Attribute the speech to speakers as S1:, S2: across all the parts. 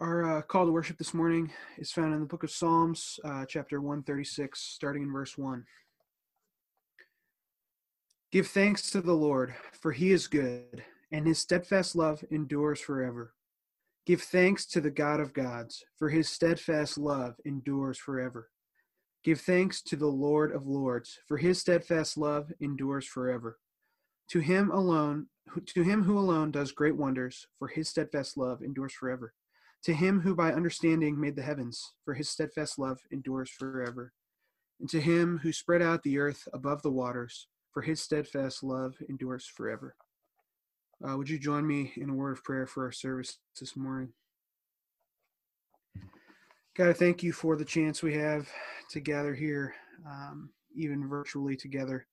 S1: Our uh, call to worship this morning is found in the book of Psalms, uh, chapter 136, starting in verse 1. Give thanks to the Lord, for he is good, and his steadfast love endures forever. Give thanks to the God of gods, for his steadfast love endures forever. Give thanks to the Lord of lords, for his steadfast love endures forever. To him alone, to him who alone does great wonders, for his steadfast love endures forever. To him who by understanding made the heavens, for his steadfast love endures forever. And to him who spread out the earth above the waters, for his steadfast love endures forever. Uh, would you join me in a word of prayer for our service this morning? God, I thank you for the chance we have to gather here, um, even virtually together.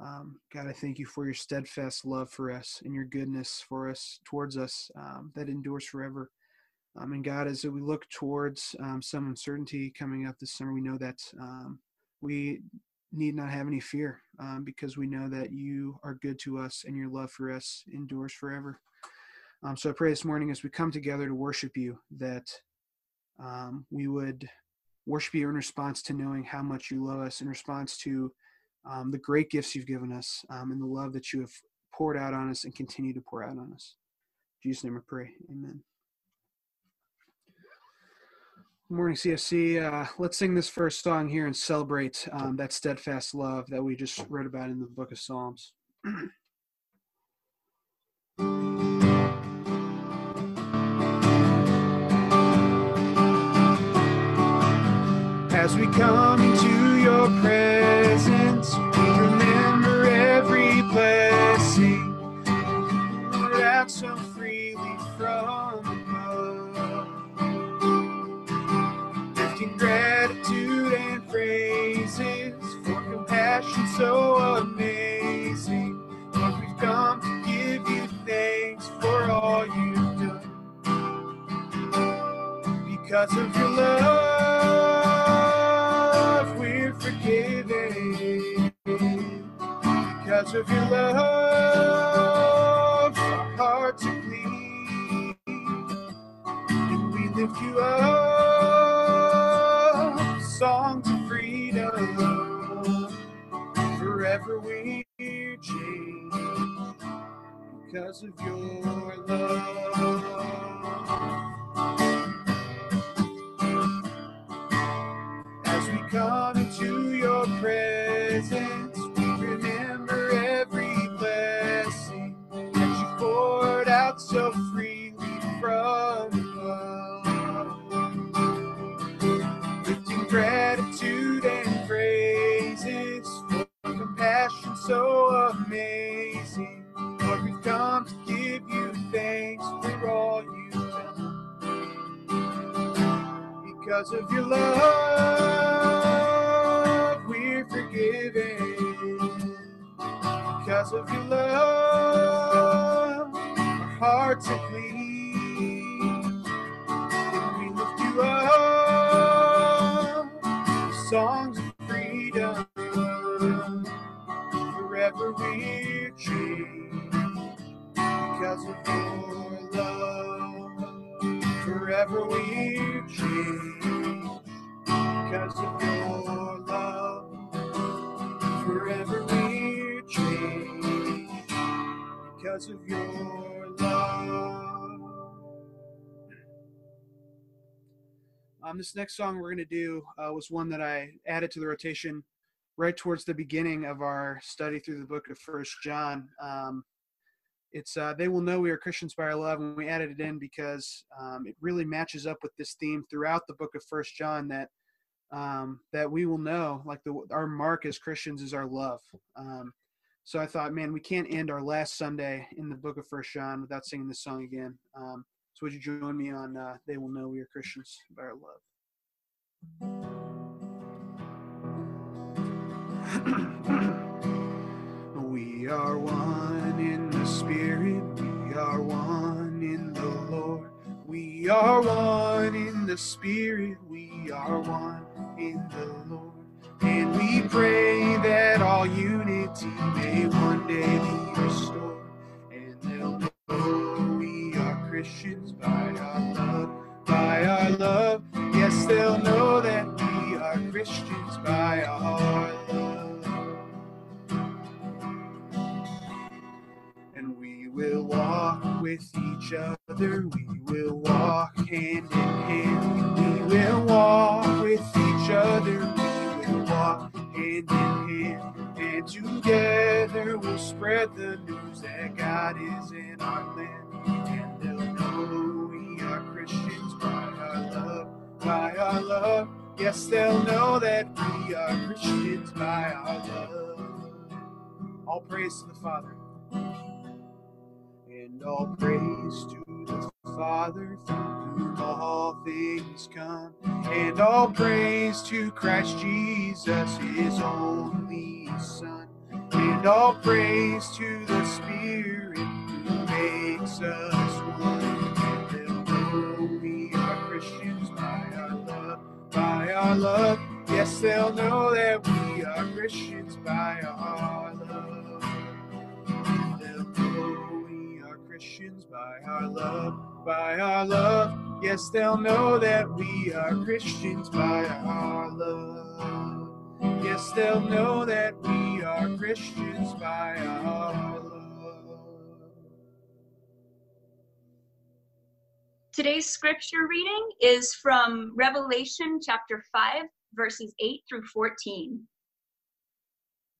S1: Um, God, I thank you for your steadfast love for us and your goodness for us, towards us, um, that endures forever. Um, and God, as we look towards um, some uncertainty coming up this summer, we know that um, we need not have any fear um, because we know that you are good to us and your love for us endures forever. Um, so I pray this morning as we come together to worship you that um, we would worship you in response to knowing how much you love us, in response to the great gifts you've given us, and the love that you have poured out on us and continue to pour out on us. In Jesus' name I pray. Amen. Good morning, CSC. Uh, let's sing this first song here and celebrate um, that steadfast love that we just read about in the book of Psalms. As we come into your presence, compassion so amazing. Lord, we've come to give you thanks for all you've done. Because of your love, we're forgiven. Because of your love, our hearts are clean. And we lift you up because of your love. Next song we're going to do uh, was one that I added to the rotation right towards the beginning of our study through the book of First John. Um, it's uh, they will know we are Christians by our love, and we added it in because um, it really matches up with this theme throughout the book of First John that um, that we will know like the our mark as Christians is our love. Um, so I thought, man, we can't end our last Sunday in the book of First John without singing this song again. Um, so would you join me on uh, "They Will Know We Are Christians by Our Love"? we are one in the Spirit. We are one in the Lord. We are one in the Spirit. We are one in the Lord. And we pray that all unity may one day be restored. And they'll know we are Christians by our love, by Christians by our love. And we will walk with each other, we will walk hand in hand. We will walk with each other, we will walk hand in hand. And together we'll spread the news that God is in our land. And they'll know we are Christians by our love, by our love. Yes, they'll know that we are Christians by our love. All praise to the Father. And all praise to the Father from whom all things come. And all praise to Christ Jesus, his only Son. And all praise to the Spirit who makes us one. Our love. Yes, they'll know that we are Christians by our love. They'll know we are Christians by our love, by our love. Yes, they'll know that we are Christians by our love. Yes, they'll know that we are Christians by our love.
S2: Today's scripture reading is from Revelation chapter 5, verses 8 through 14.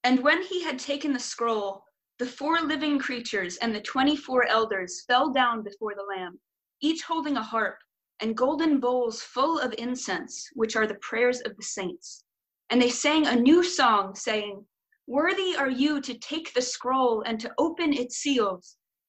S2: And when he had taken the scroll, the four living creatures and the 24 elders fell down before the Lamb, each holding a harp and golden bowls full of incense, which are the prayers of the saints. And they sang a new song, saying, Worthy are you to take the scroll and to open its seals,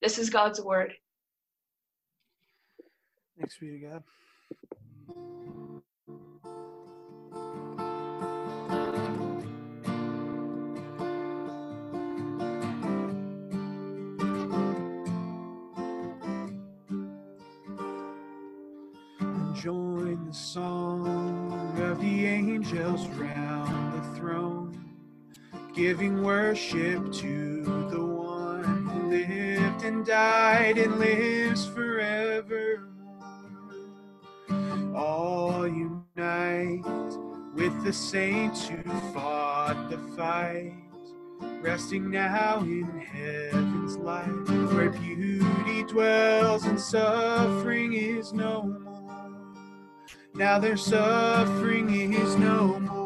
S2: This is God's word.
S1: Thanks be to God. Join the song of the angels round the throne, giving worship to the one who lived and died and lives forevermore. All unite with the saints who fought the fight, resting now in heaven's light, where beauty dwells and suffering is no more. Now their suffering is no more.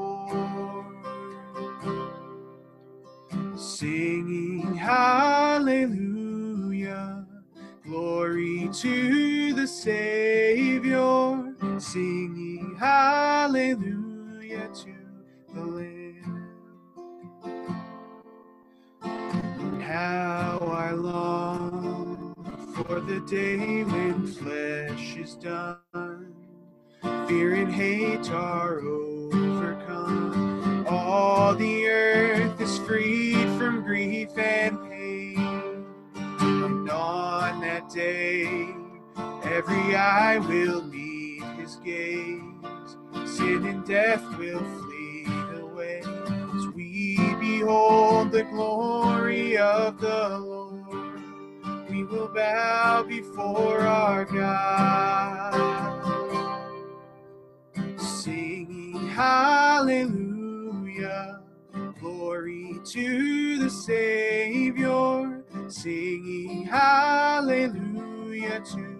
S1: Singing hallelujah, to the Savior. Singing hallelujah to the Lamb. How I long for the day when flesh is done fear and hate are overcome. All the earth is freed from grief and pain. And on that day, every eye will meet his gaze. Sin and death will flee away as we behold the glory of the Lord. We will bow before our God singing hallelujah, glory to the Savior, singing hallelujah to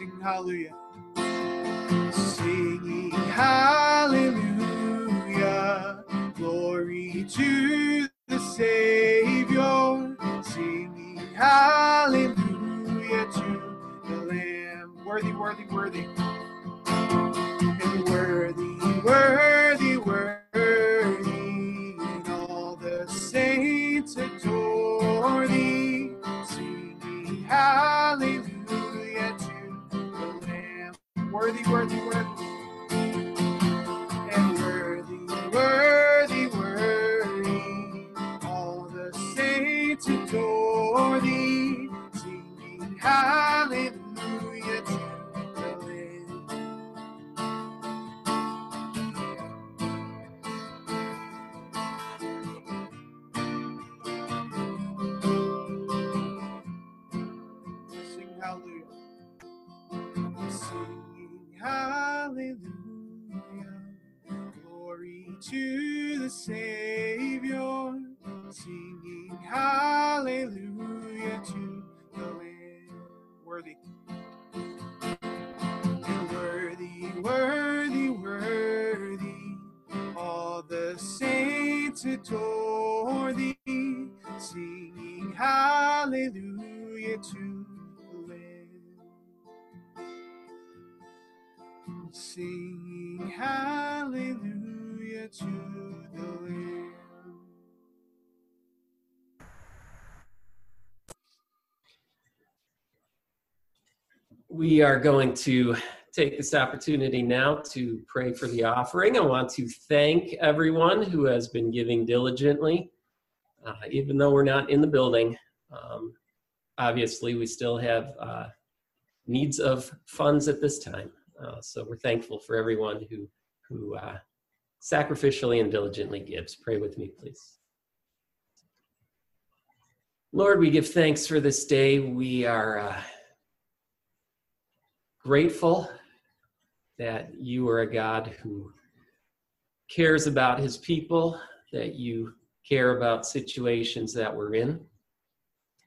S1: Sing hallelujah. Singing hallelujah, Glory to the Savior, singing hallelujah to the Lamb. Worthy, worthy, worthy. And worthy, worthy, worthy. Worthy, worthy, worthy. And worthy, worthy, worthy. All the saints adore thee, singing hallelujah to the Savior. Singing hallelujah to the Lamb. Worthy. Worthy, worthy, worthy. All the saints adore thee. Singing hallelujah to the Lamb. Singing hallelujah to the Lamb.
S3: We are going to take this opportunity now to pray for the offering. I want to thank everyone who has been giving diligently, uh, even though we're not in the building. Um, obviously, we still have uh, needs of funds at this time, uh, so we're thankful for everyone who who uh, sacrificially and diligently gives. Pray with me, please. Lord, we give thanks for this day. We are uh, grateful that you are a God who cares about his people, that you care about situations that we're in.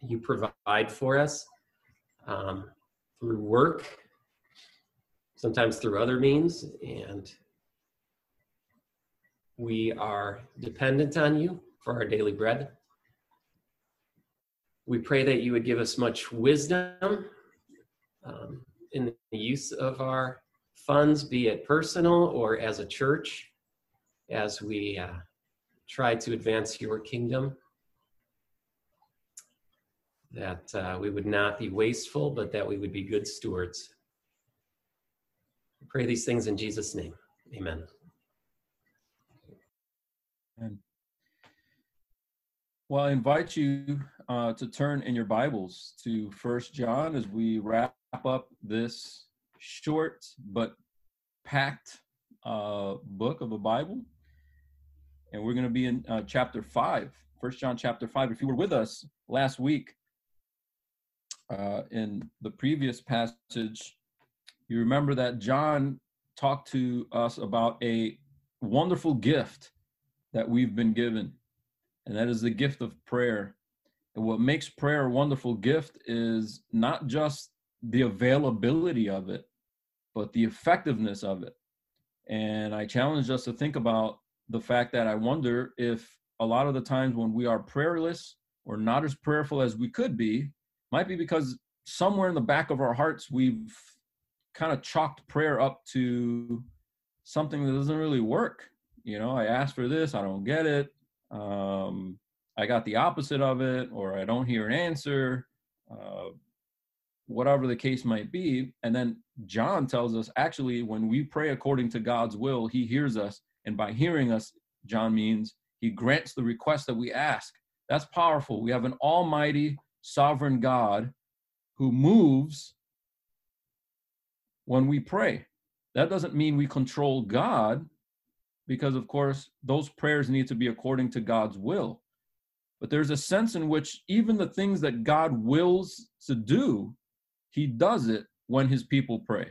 S3: You provide for us um, through work, sometimes through other means, and we are dependent on you for our daily bread. We pray that you would give us much wisdom um, in the use of our funds, be it personal or as a church, as we uh, try to advance your kingdom. That uh, we would not be wasteful, but that we would be good stewards. We pray these things in Jesus' name. Amen.
S4: And well, I invite you uh, to turn in your Bibles to First John as we wrap up this short but packed uh, book of the Bible. And we're going to be in uh, chapter 5, First John chapter 5. If you were with us last week uh, in the previous passage, you remember that John talked to us about a wonderful gift that we've been given, and that is the gift of prayer. And what makes prayer a wonderful gift is not just the availability of it, but the effectiveness of it. And I challenge us to think about the fact that I wonder if a lot of the times when we are prayerless or not as prayerful as we could be, might be because somewhere in the back of our hearts we've kind of chalked prayer up to something that doesn't really work. You know, I asked for this, I don't get it. Um, I got the opposite of it, or I don't hear an answer. Uh, whatever the case might be. And then John tells us actually, when we pray according to God's will, he hears us. And by hearing us, John means he grants the request that we ask. That's powerful. We have an almighty, sovereign God who moves when we pray. That doesn't mean we control God, because of course, those prayers need to be according to God's will. But there's a sense in which even the things that God wills to do, he does it when his people pray.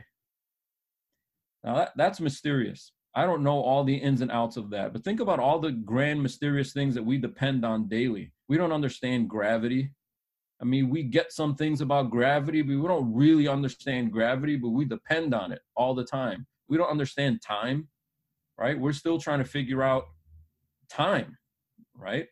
S4: Now that, that's mysterious. I don't know all the ins and outs of that, but think about all the grand mysterious things that we depend on daily. We don't understand gravity. I mean, we get some things about gravity, but we don't really understand gravity, but we depend on it all the time. We don't understand time, right? We're still trying to figure out time. right?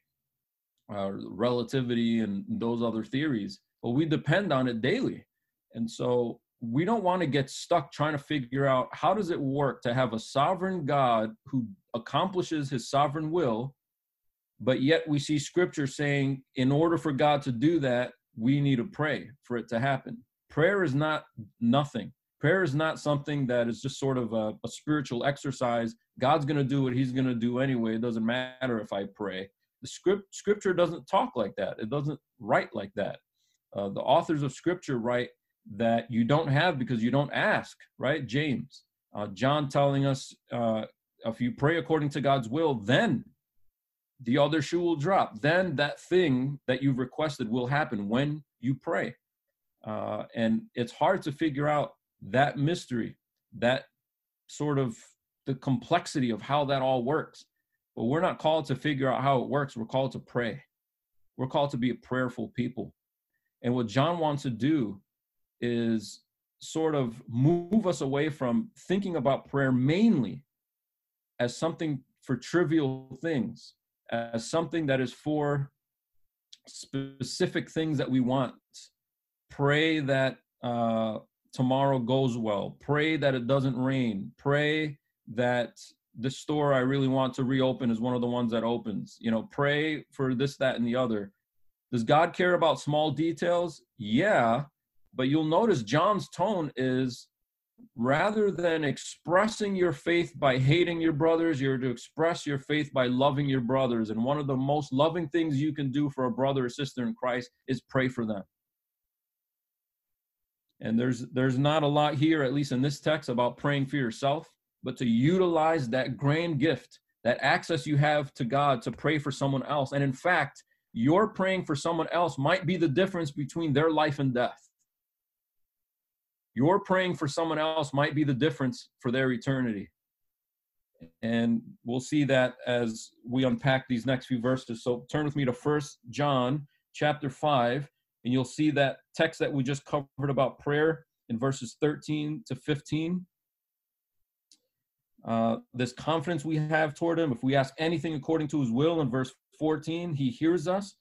S4: Uh, relativity and those other theories, but we depend on it daily. And so we don't want to get stuck trying to figure out how does it work to have a sovereign God who accomplishes his sovereign will, but yet we see scripture saying in order for God to do that, we need to pray for it to happen. Prayer is not nothing. Prayer is not something that is just sort of a, a spiritual exercise. God's going to do what he's going to do anyway. It doesn't matter if I pray. The script, scripture doesn't talk like that. It doesn't write like that. Uh, the authors of scripture write that you don't have because you don't ask, right? James, uh, John telling us uh, if you pray according to God's will, then the other shoe will drop. Then that thing that you've requested will happen when you pray. Uh, and it's hard to figure out that mystery, that sort of the complexity of how that all works. But we're not called to figure out how it works. We're called to pray. We're called to be a prayerful people. And what John wants to do is sort of move us away from thinking about prayer mainly as something for trivial things, as something that is for specific things that we want. Pray that uh, tomorrow goes well. Pray that it doesn't rain. Pray that the store I really want to reopen is one of the ones that opens. You know, pray for this, that, and the other. Does God care about small details? Yeah, but you'll notice John's tone is rather than expressing your faith by hating your brothers, you're to express your faith by loving your brothers. And one of the most loving things you can do for a brother or sister in Christ is pray for them. And there's there's not a lot here, at least in this text, about praying for yourself, but to utilize that grand gift, that access you have to God to pray for someone else. And in fact, your praying for someone else might be the difference between their life and death. Your praying for someone else might be the difference for their eternity. And we'll see that as we unpack these next few verses. So turn with me to First John chapter 5, and you'll see that text that we just covered about prayer in verses 13 to 15. Uh, this confidence we have toward him, if we ask anything according to his will in verse 14, he hears us.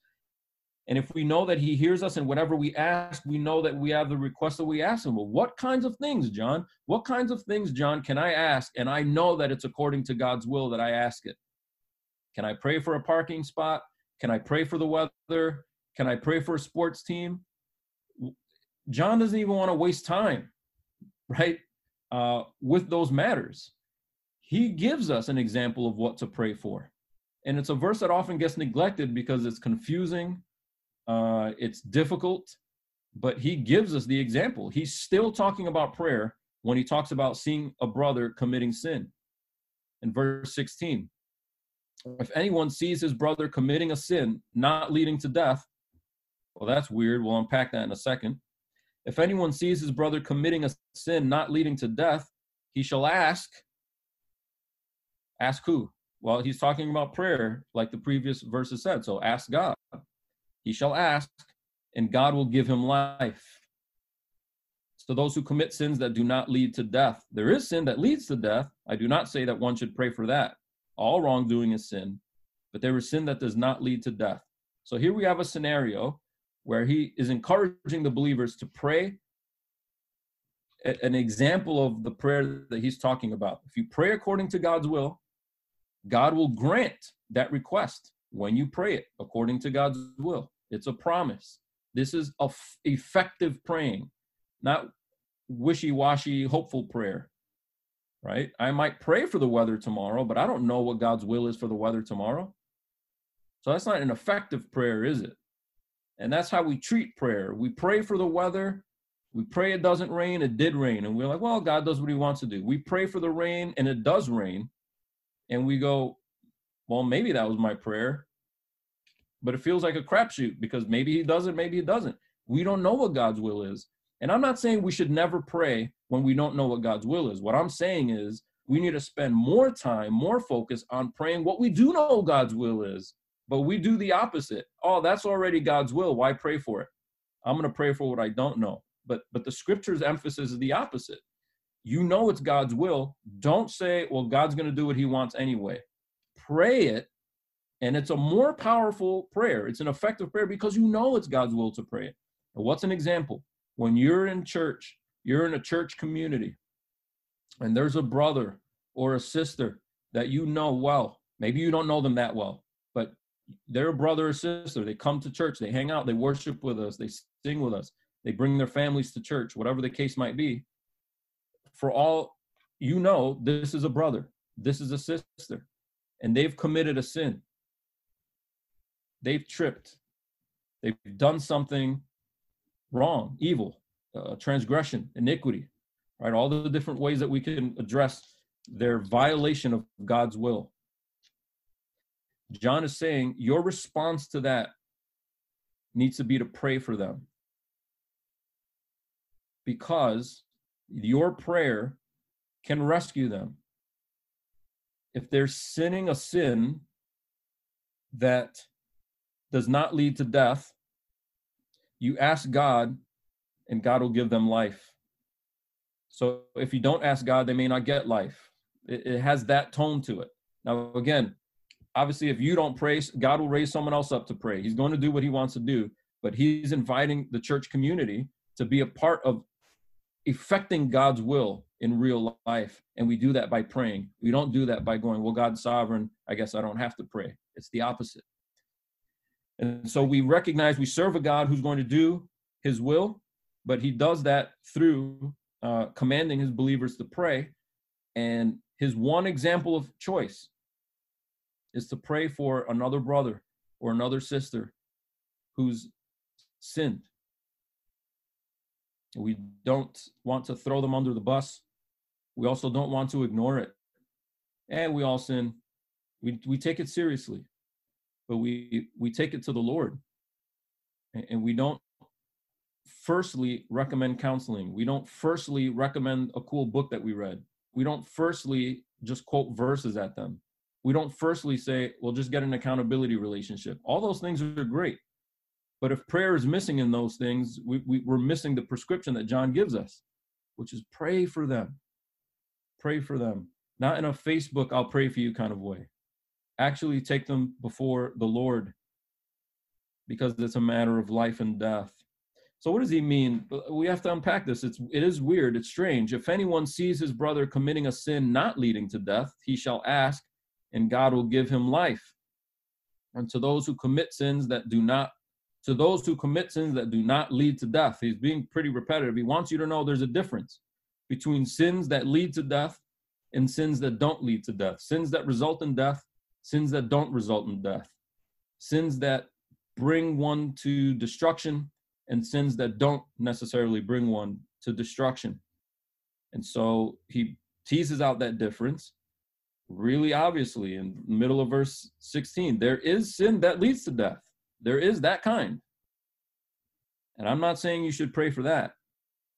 S4: And if we know that he hears us and whatever we ask, we know that we have the request that we ask him. Well, what kinds of things, John? What kinds of things, John, can I ask? And I know that it's according to God's will that I ask it. Can I pray for a parking spot? Can I pray for the weather? Can I pray for a sports team? John doesn't even want to waste time, right, uh, with those matters. He gives us an example of what to pray for. And it's a verse that often gets neglected because it's confusing uh, it's difficult, but he gives us the example. He's still talking about prayer when he talks about seeing a brother committing sin. In verse 16, if anyone sees his brother committing a sin not leading to death, well, that's weird. We'll unpack that in a second. If anyone sees his brother committing a sin not leading to death, he shall ask. Ask who? Well, he's talking about prayer, like the previous verses said. So ask God. He shall ask, and God will give him life. So those who commit sins that do not lead to death, there is sin that leads to death. I do not say that one should pray for that. All wrongdoing is sin, but there is sin that does not lead to death. So here we have a scenario where he is encouraging the believers to pray an example of the prayer that he's talking about. If you pray according to God's will, God will grant that request when you pray it according to God's will. It's a promise. This is a f- effective praying, not wishy-washy hopeful prayer. Right? I might pray for the weather tomorrow, but I don't know what God's will is for the weather tomorrow. So that's not an effective prayer, is it? And that's how we treat prayer. We pray for the weather. We pray it doesn't rain. It did rain. And we're like, well, God does what he wants to do. We pray for the rain and it does rain. And we go, well, maybe that was my prayer, but it feels like a crapshoot because maybe he does it, maybe he doesn't. We don't know what God's will is. And I'm not saying we should never pray when we don't know what God's will is. What I'm saying is we need to spend more time, more focus on praying what we do know God's will is. But we do the opposite. Oh, that's already God's will. Why pray for it? I'm going to pray for what I don't know. But but the scripture's emphasis is the opposite. You know it's God's will. Don't say, well, God's going to do what he wants anyway pray it And it's a more powerful prayer. It's an effective prayer because you know it's God's will to pray it. And what's an example? When you're in church, you're in a church community, and there's a brother or a sister that you know well. Maybe you don't know them that well, but they're a brother or sister. They come to church, they hang out, they worship with us, they sing with us, they bring their families to church, whatever the case might be. For all you know, this is a brother, this is a sister, and they've committed a sin. They've tripped, they've done something wrong, evil, uh, transgression, iniquity, right? All the different ways that we can address their violation of God's will. John is saying your response to that needs to be to pray for them. Because your prayer can rescue them. If they're sinning a sin that does not lead to death, you ask God, and God will give them life. So if you don't ask God, they may not get life. It, has that tone to it. Now, again, obviously, if you don't pray, God will raise someone else up to pray. He's going to do what he wants to do, but he's inviting the church community to be a part of effecting God's will in real life. And we do that by praying. We don't do that by going, well, God's sovereign. I guess I don't have to pray. It's the opposite. And so we recognize we serve a God who's going to do his will, but he does that through uh, commanding his believers to pray. And his one example of choice is to pray for another brother or another sister who's sinned. We don't want to throw them under the bus. We also don't want to ignore it. And we all sin. We, we take it seriously, but we, we take it to the Lord. And, and we don't firstly recommend counseling. We don't firstly recommend a cool book that we read. We don't firstly just quote verses at them. We don't firstly say, well, just get an accountability relationship. All those things are great. But if prayer is missing in those things, we, we, we're missing the prescription that John gives us, which is pray for them. Pray for them. Not in a Facebook, I'll pray for you kind of way. Actually, take them before the Lord because it's a matter of life and death. So what does he mean? We have to unpack this. It's it is weird. It's strange. If anyone sees his brother committing a sin not leading to death, he shall ask, and God will give him life. And to those who commit sins that do not to those who commit sins that do not lead to death. He's being pretty repetitive. He wants you to know there's a difference between sins that lead to death and sins that don't lead to death. Sins that result in death, sins that don't result in death. Sins that bring one to destruction and sins that don't necessarily bring one to destruction. And so he teases out that difference really obviously in middle of verse 16. There is sin that leads to death there is that kind. And I'm not saying you should pray for that.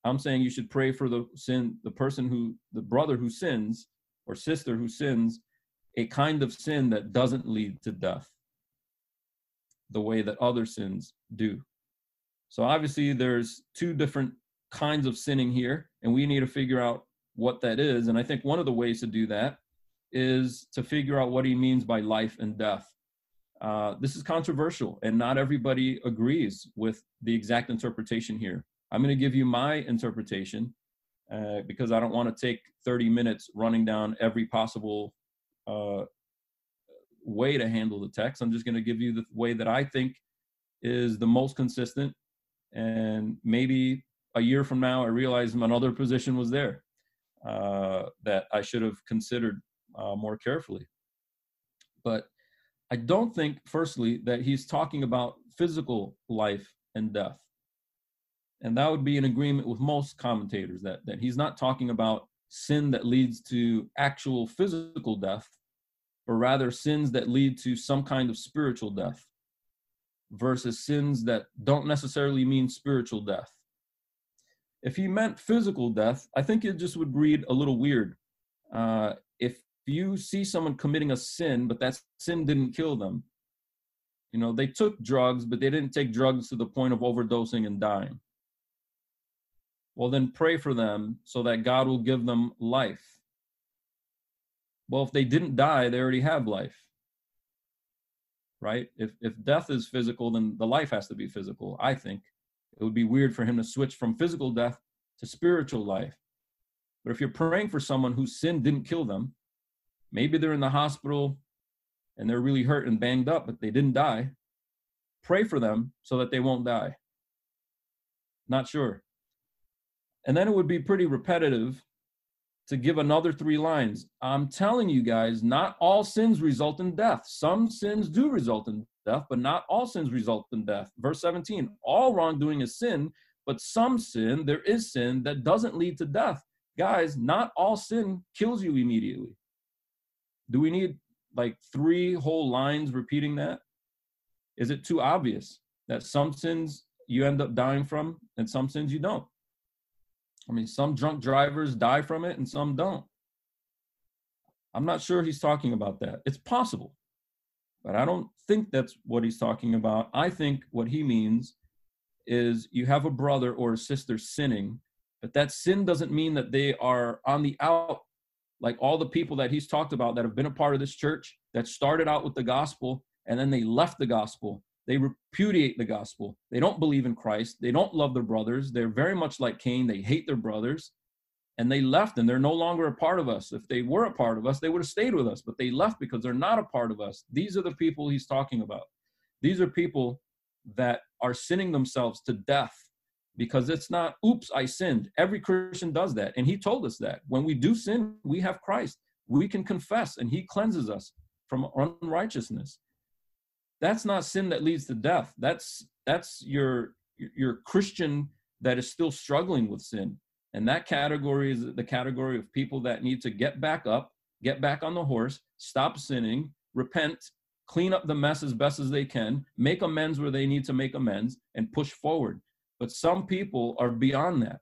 S4: I'm saying you should pray for the sin, the person who, the brother who sins or sister who sins, a kind of sin that doesn't lead to death the way that other sins do. So obviously, there's two different kinds of sinning here, and we need to figure out what that is. And I think one of the ways to do that is to figure out what he means by life and death. Uh, this is controversial, and not everybody agrees with the exact interpretation here. I'm going to give you my interpretation uh, because I don't want to take 30 minutes running down every possible uh, way to handle the text. I'm just going to give you the way that I think is the most consistent. And maybe a year from now, I realize another position was there uh, that I should have considered uh, more carefully. But I don't think, firstly, that he's talking about physical life and death. And that would be in agreement with most commentators that, that he's not talking about sin that leads to actual physical death, but rather sins that lead to some kind of spiritual death versus sins that don't necessarily mean spiritual death. If he meant physical death, I think it just would read a little weird. Uh, if you see someone committing a sin, but that sin didn't kill them, you know, they took drugs, but they didn't take drugs to the point of overdosing and dying. Well, then pray for them so that God will give them life. Well, if they didn't die, they already have life. right? If if death is physical, then the life has to be physical. I think it would be weird for him to switch from physical death to spiritual life. But if you're praying for someone whose sin didn't kill them, maybe they're in the hospital and they're really hurt and banged up, but they didn't die. Pray for them so that they won't die. Not sure. And then it would be pretty repetitive to give another three lines. I'm telling you guys, not all sins result in death. Some sins do result in death, but not all sins result in death. Verse 17 all wrongdoing is sin, but some sin, there is sin that doesn't lead to death. Guys, not all sin kills you immediately. Do we need like three whole lines repeating that? Is it too obvious that some sins you end up dying from and some sins you don't? I mean, some drunk drivers die from it and some don't. I'm not sure he's talking about that. It's possible, but I don't think that's what he's talking about. I think what he means is you have a brother or a sister sinning, but that sin doesn't mean that they are on the out like all the people that he's talked about that have been a part of this church that started out with the gospel and then they left the gospel they repudiate the gospel. They don't believe in Christ. They don't love their brothers. They're very much like Cain. They hate their brothers. And they left and they're no longer a part of us. If they were a part of us, they would have stayed with us, but they left because they're not a part of us. These are the people he's talking about. These are people that are sinning themselves to death because it's not, oops, I sinned. Every Christian does that. And he told us that. When we do sin, we have Christ. We can confess and he cleanses us from unrighteousness that's not sin that leads to death that's that's your your christian that is still struggling with sin and that category is the category of people that need to get back up get back on the horse stop sinning repent clean up the mess as best as they can make amends where they need to make amends and push forward but some people are beyond that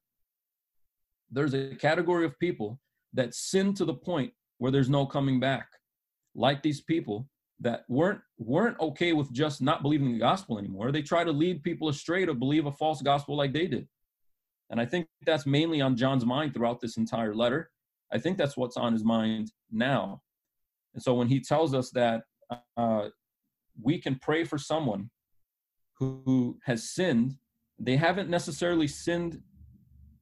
S4: there's a category of people that sin to the point where there's no coming back like these people that weren't weren't okay with just not believing the gospel anymore. They try to lead people astray to believe a false gospel like they did. And I think that's mainly on John's mind throughout this entire letter. I think that's what's on his mind now. And so when he tells us that uh, we can pray for someone who, who has sinned, they haven't necessarily sinned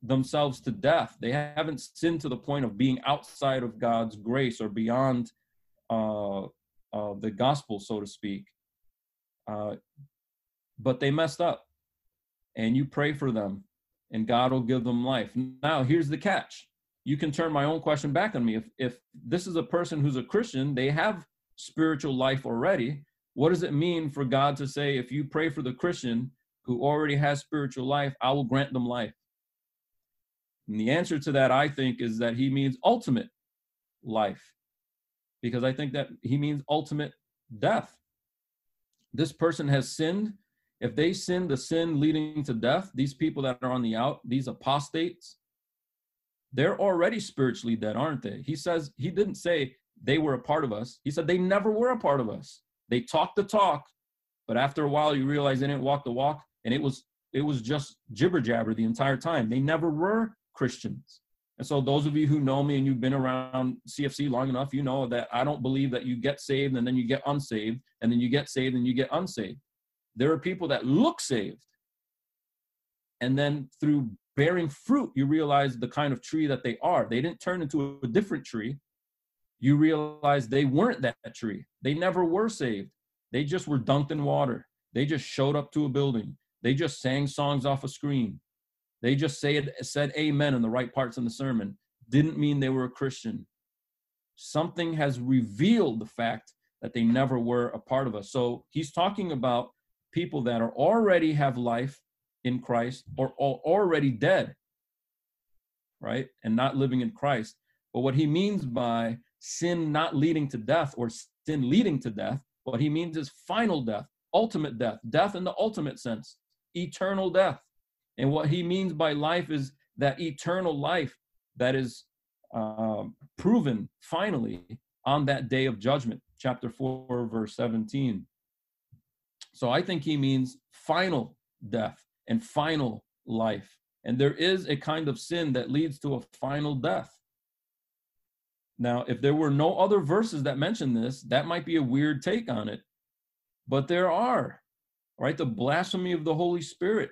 S4: themselves to death. They haven't sinned to the point of being outside of God's grace or beyond uh, uh, the gospel, so to speak. Uh, but they messed up, and you pray for them, and God will give them life. Now, here's the catch: you can turn my own question back on me. If if this is a person who's a Christian, they have spiritual life already. What does it mean for God to say, if you pray for the Christian who already has spiritual life, I will grant them life? And the answer to that, I think, is that he means ultimate life because I think that he means ultimate death. This person has sinned. If they sin the sin leading to death, these people that are on the out, these apostates, they're already spiritually dead, aren't they? He says, he didn't say they were a part of us. He said they never were a part of us. They talked the talk, but after a while you realize they didn't walk the walk, and it was it was just jibber jabber the entire time. They never were Christians. And so, those of you who know me and you've been around CFC long enough, you know that I don't believe that you get saved and then you get unsaved, and then you get saved and you get unsaved. There are people that look saved. And then through bearing fruit, you realize the kind of tree that they are. They didn't turn into a different tree. You realize they weren't that tree. They never were saved. They just were dunked in water. They just showed up to a building. They just sang songs off a screen. They just said, said amen in the right parts in the sermon. Didn't mean they were a Christian. Something has revealed the fact that they never were a part of us. So he's talking about people that are already have life in Christ or, or already dead, right? And not living in Christ. But what he means by sin not leading to death or sin leading to death, what he means is final death, ultimate death, death in the ultimate sense, eternal death. And what he means by life is that eternal life that is uh, proven finally on that day of judgment, chapter 4, verse 17. So I think he means final death and final life. And there is a kind of sin that leads to a final death. Now, if there were no other verses that mention this, that might be a weird take on it. but there are, right? The blasphemy of the Holy Spirit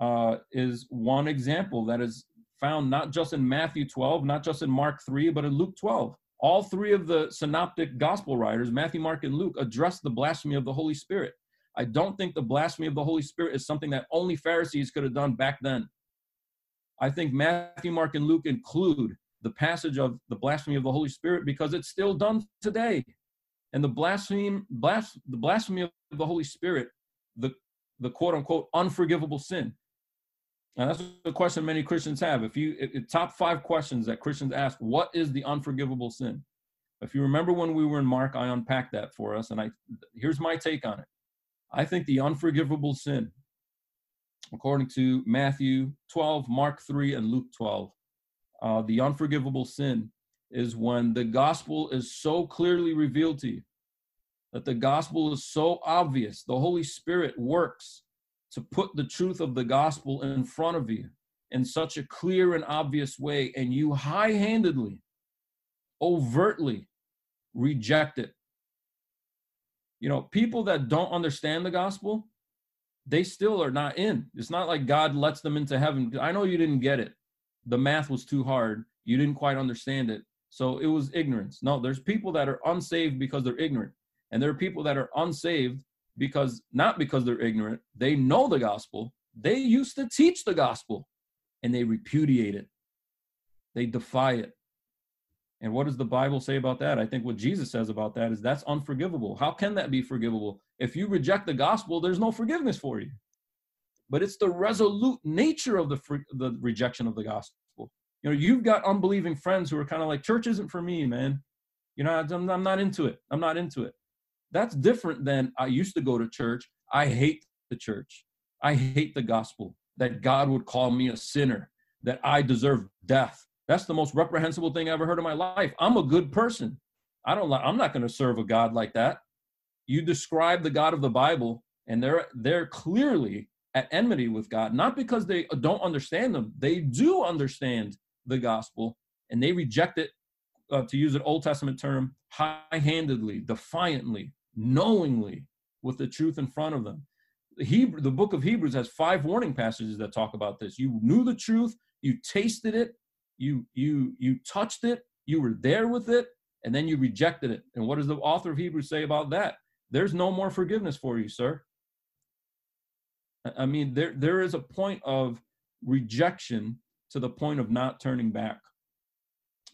S4: uh, is one example that is found not just in Matthew 12, not just in Mark 3, but in Luke 12. All three of the synoptic gospel writers, Matthew, Mark, and Luke, address the blasphemy of the Holy Spirit. I don't think the blasphemy of the Holy Spirit is something that only Pharisees could have done back then. I think Matthew, Mark, and Luke include the passage of the blasphemy of the Holy Spirit because it's still done today. And the blasphemy, blas, the blasphemy of the Holy Spirit, the, the quote unquote unforgivable sin. And that's the question many Christians have. If you if, top five questions that Christians ask, what is the unforgivable sin? If you remember when we were in Mark, I unpacked that for us, and I here's my take on it. I think the unforgivable sin, according to Matthew 12, Mark 3, and Luke 12, uh, the unforgivable sin is when the gospel is so clearly revealed to you, that the gospel is so obvious, the Holy Spirit works to put the truth of the gospel in front of you in such a clear and obvious way, and you high handedly, overtly reject it. You know, people that don't understand the gospel, they still are not in. It's not like God lets them into heaven. I know you didn't get it. The math was too hard. You didn't quite understand it. So it was ignorance. No, there's people that are unsaved because they're ignorant. And there are people that are unsaved because not because they're ignorant, they know the gospel, they used to teach the gospel and they repudiate it. They defy it. And what does the Bible say about that? I think what Jesus says about that is that's unforgivable. How can that be forgivable? If you reject the gospel, there's no forgiveness for you. But it's the resolute nature of the the rejection of the gospel. You know, you've got unbelieving friends who are kind of like, church isn't for me, man. You know, I'm, I'm not into it. I'm not into it. That's different than I used to go to church. I hate the church. I hate the gospel that God would call me a sinner, that I deserve death. That's the most reprehensible thing I ever heard in my life. I'm a good person. I don't like, I'm not going to serve a God like that. You describe the God of the Bible and they're they're clearly at enmity with God, not because they don't understand them. They do understand the gospel and they reject it, uh, to use an Old Testament term, high handedly, defiantly, knowingly, with the truth in front of them. The, Hebrew, the book of Hebrews has five warning passages that talk about this. You knew the truth, you tasted it, you you you touched it, you were there with it, and then you rejected it. And what does the author of Hebrews say about that? There's no more forgiveness for you, sir. I mean, there there is a point of rejection to the point of not turning back.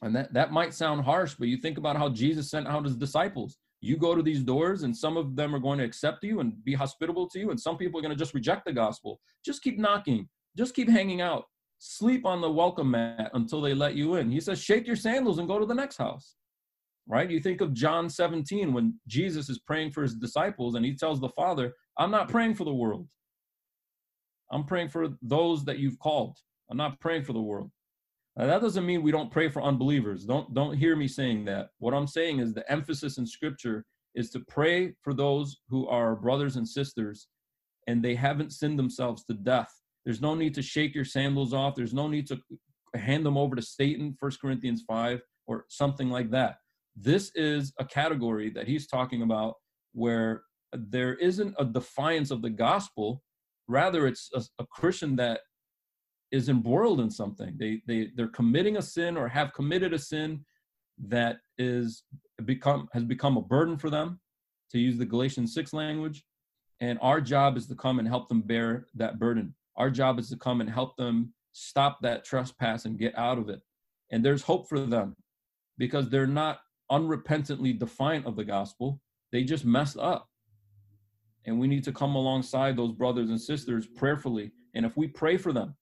S4: And that, that might sound harsh, but you think about how Jesus sent out his disciples. You go to these doors, and some of them are going to accept you and be hospitable to you, and some people are going to just reject the gospel. Just keep knocking, just keep hanging out. Sleep on the welcome mat until they let you in. He says, Shake your sandals and go to the next house. Right? You think of John 17 when Jesus is praying for his disciples and he tells the Father, I'm not praying for the world. I'm praying for those that you've called. I'm not praying for the world. Now, that doesn't mean we don't pray for unbelievers. Don't don't hear me saying that. What I'm saying is the emphasis in scripture is to pray for those who are brothers and sisters and they haven't sinned themselves to death. There's no need to shake your sandals off. There's no need to hand them over to Satan, 1 Corinthians 5 or something like that. This is a category that he's talking about where there isn't a defiance of the gospel. Rather, it's a, a Christian that is embroiled in something. They they they're committing a sin or have committed a sin that is become has become a burden for them, to use the Galatians six language. And our job is to come and help them bear that burden. Our job is to come and help them stop that trespass and get out of it. And there's hope for them because they're not unrepentantly defiant of the gospel. They just messed up. And we need to come alongside those brothers and sisters prayerfully. And if we pray for them,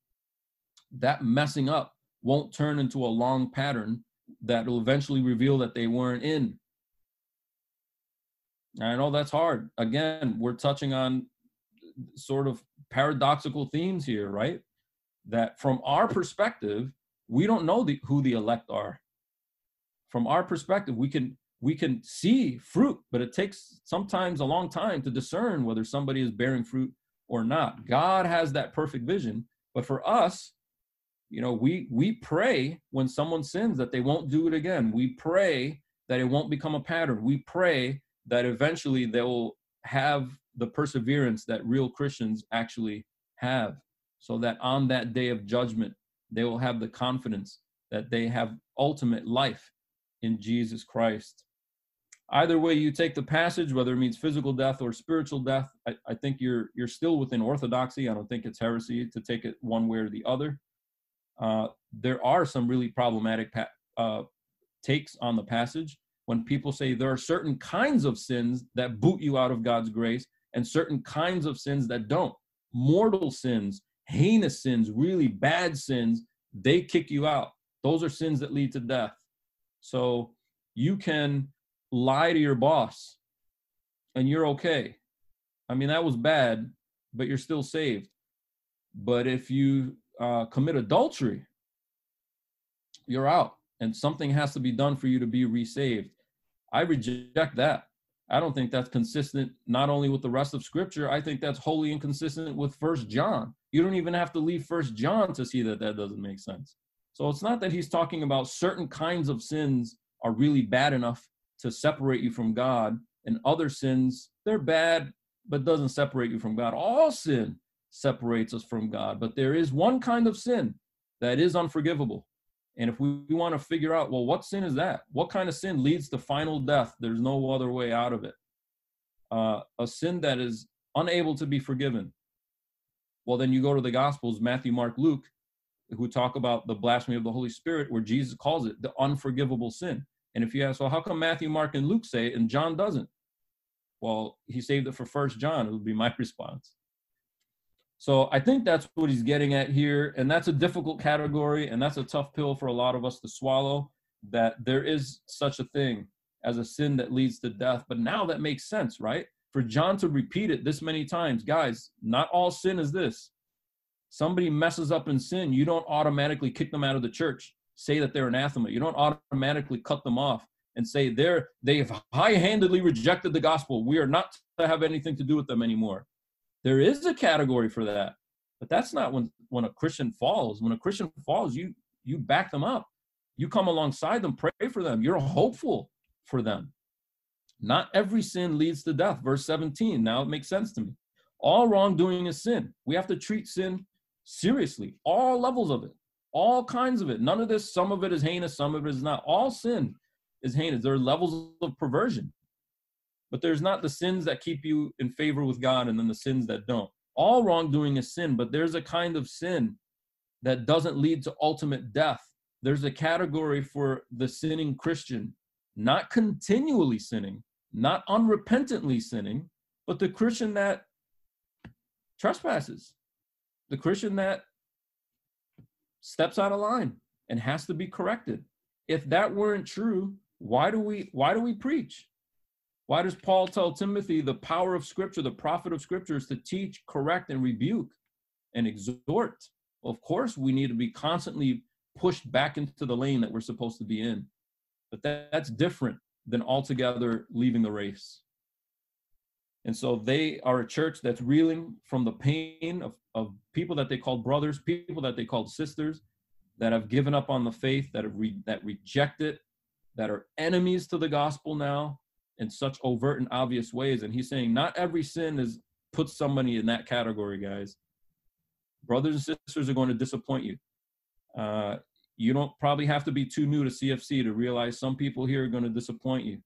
S4: that messing up won't turn into a long pattern that will eventually reveal that they weren't in. I know oh, that's hard. Again, we're touching on sort of paradoxical themes here, right? That from our perspective, we don't know the, who the elect are. From our perspective, we can we can see fruit, but it takes sometimes a long time to discern whether somebody is bearing fruit or not. God has that perfect vision, but for us, you know we we pray when someone sins that they won't do it again we pray that it won't become a pattern we pray that eventually they will have the perseverance that real Christians actually have, so that on that day of judgment, they will have the confidence that they have ultimate life in Jesus Christ. Either way you take the passage, whether it means physical death or spiritual death, I, I think you're you're still within orthodoxy. I don't think it's heresy to take it one way or the other. Uh, there are some really problematic pa- uh, takes on the passage when people say there are certain kinds of sins that boot you out of God's grace and certain kinds of sins that don't. Mortal sins, heinous sins, really bad sins, they kick you out. Those are sins that lead to death. So you can lie to your boss and you're okay. I mean, that was bad, but you're still saved. But if you uh, commit adultery, you're out and something has to be done for you to be resaved. I reject that. I don't think that's consistent not only with the rest of scripture, I think that's wholly inconsistent with First John. You don't even have to leave First John to see that that doesn't make sense. So it's not that he's talking about certain kinds of sins are really bad enough to separate you from God, and other sins, they're bad, but doesn't separate you from God. All sin separates us from God, but there is one kind of sin that is unforgivable. And if we, want to figure out, well, what sin is that? What kind of sin leads to final death? There's no other way out of it. Uh, a sin that is unable to be forgiven. Well, then you go to the Gospels, Matthew, Mark, Luke, who talk about the blasphemy of the Holy Spirit, where Jesus calls it the unforgivable sin. And if you ask, well, how come Matthew, Mark, and Luke say it and John doesn't? Well, he saved it for First John. It would be my response. So I think that's what he's getting at here, and that's a difficult category, and that's a tough pill for a lot of us to swallow. That there is such a thing as a sin that leads to death, but now that makes sense, right? For John to repeat it this many times, guys, not all sin is this somebody messes up in sin, you don't automatically kick them out of the church, say that they're anathema. You don't automatically cut them off and say they're they've high-handedly rejected the gospel. We are not to have anything to do with them anymore. There is a category for that, but that's not when when a Christian falls. When a Christian falls, you you back them up. You come alongside them, pray for them. You're hopeful for them. Not every sin leads to death. Verse 17. Now it makes sense to me. All wrongdoing is sin. We have to treat sin seriously, all levels of it, all kinds of it. None of this, some of it is heinous, some of it is not. All sin is heinous. There are levels of perversion, but there's not the sins that keep you in favor with God and then the sins that don't. All wrongdoing is sin, but there's a kind of sin that doesn't lead to ultimate death. There's a category for the sinning Christian, not continually sinning, not unrepentantly sinning, but the Christian that trespasses, the Christian that steps out of line and has to be corrected. If that weren't true, why do we why do we preach? Why does Paul tell Timothy the power of scripture, the profit of scripture is to teach, correct, and rebuke and exhort? Of course, we need to be constantly pushed back into the lane that we're supposed to be in. But that, that's different than altogether leaving the race. And so they are a church that's reeling from the pain of, of people that they called brothers, people that they called sisters, that have given up on the faith, that have re, that reject it, that are enemies to the gospel now in such overt and obvious ways. And he's saying not every sin is puts somebody in that category, guys. Brothers and sisters are going to disappoint you. Uh, you don't probably have to be too new to CFC to realize some people here are going to disappoint you.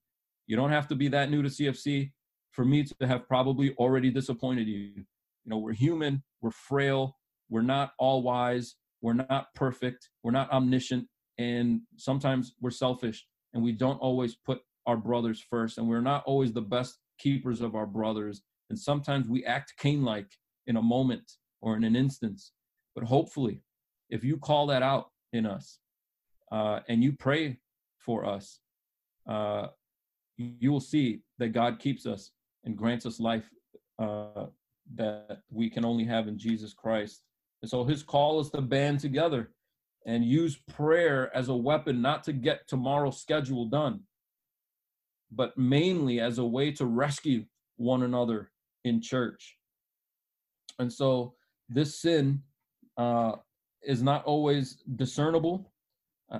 S4: You don't have to be that new to CFC for me to have probably already disappointed you. You know, we're human, we're frail, we're not all wise, we're not perfect, we're not omniscient, and sometimes we're selfish and we don't always put our brothers first, and we're not always the best keepers of our brothers. And sometimes we act Cain like in a moment or in an instance. But hopefully, if you call that out in us uh, and you pray for us, uh, you will see that God keeps us and grants us life uh, that we can only have in Jesus Christ. And so his call is to band together and use prayer as a weapon, not to get tomorrow's schedule done, but mainly as a way to rescue one another in church. And so this sin uh, is not always discernible.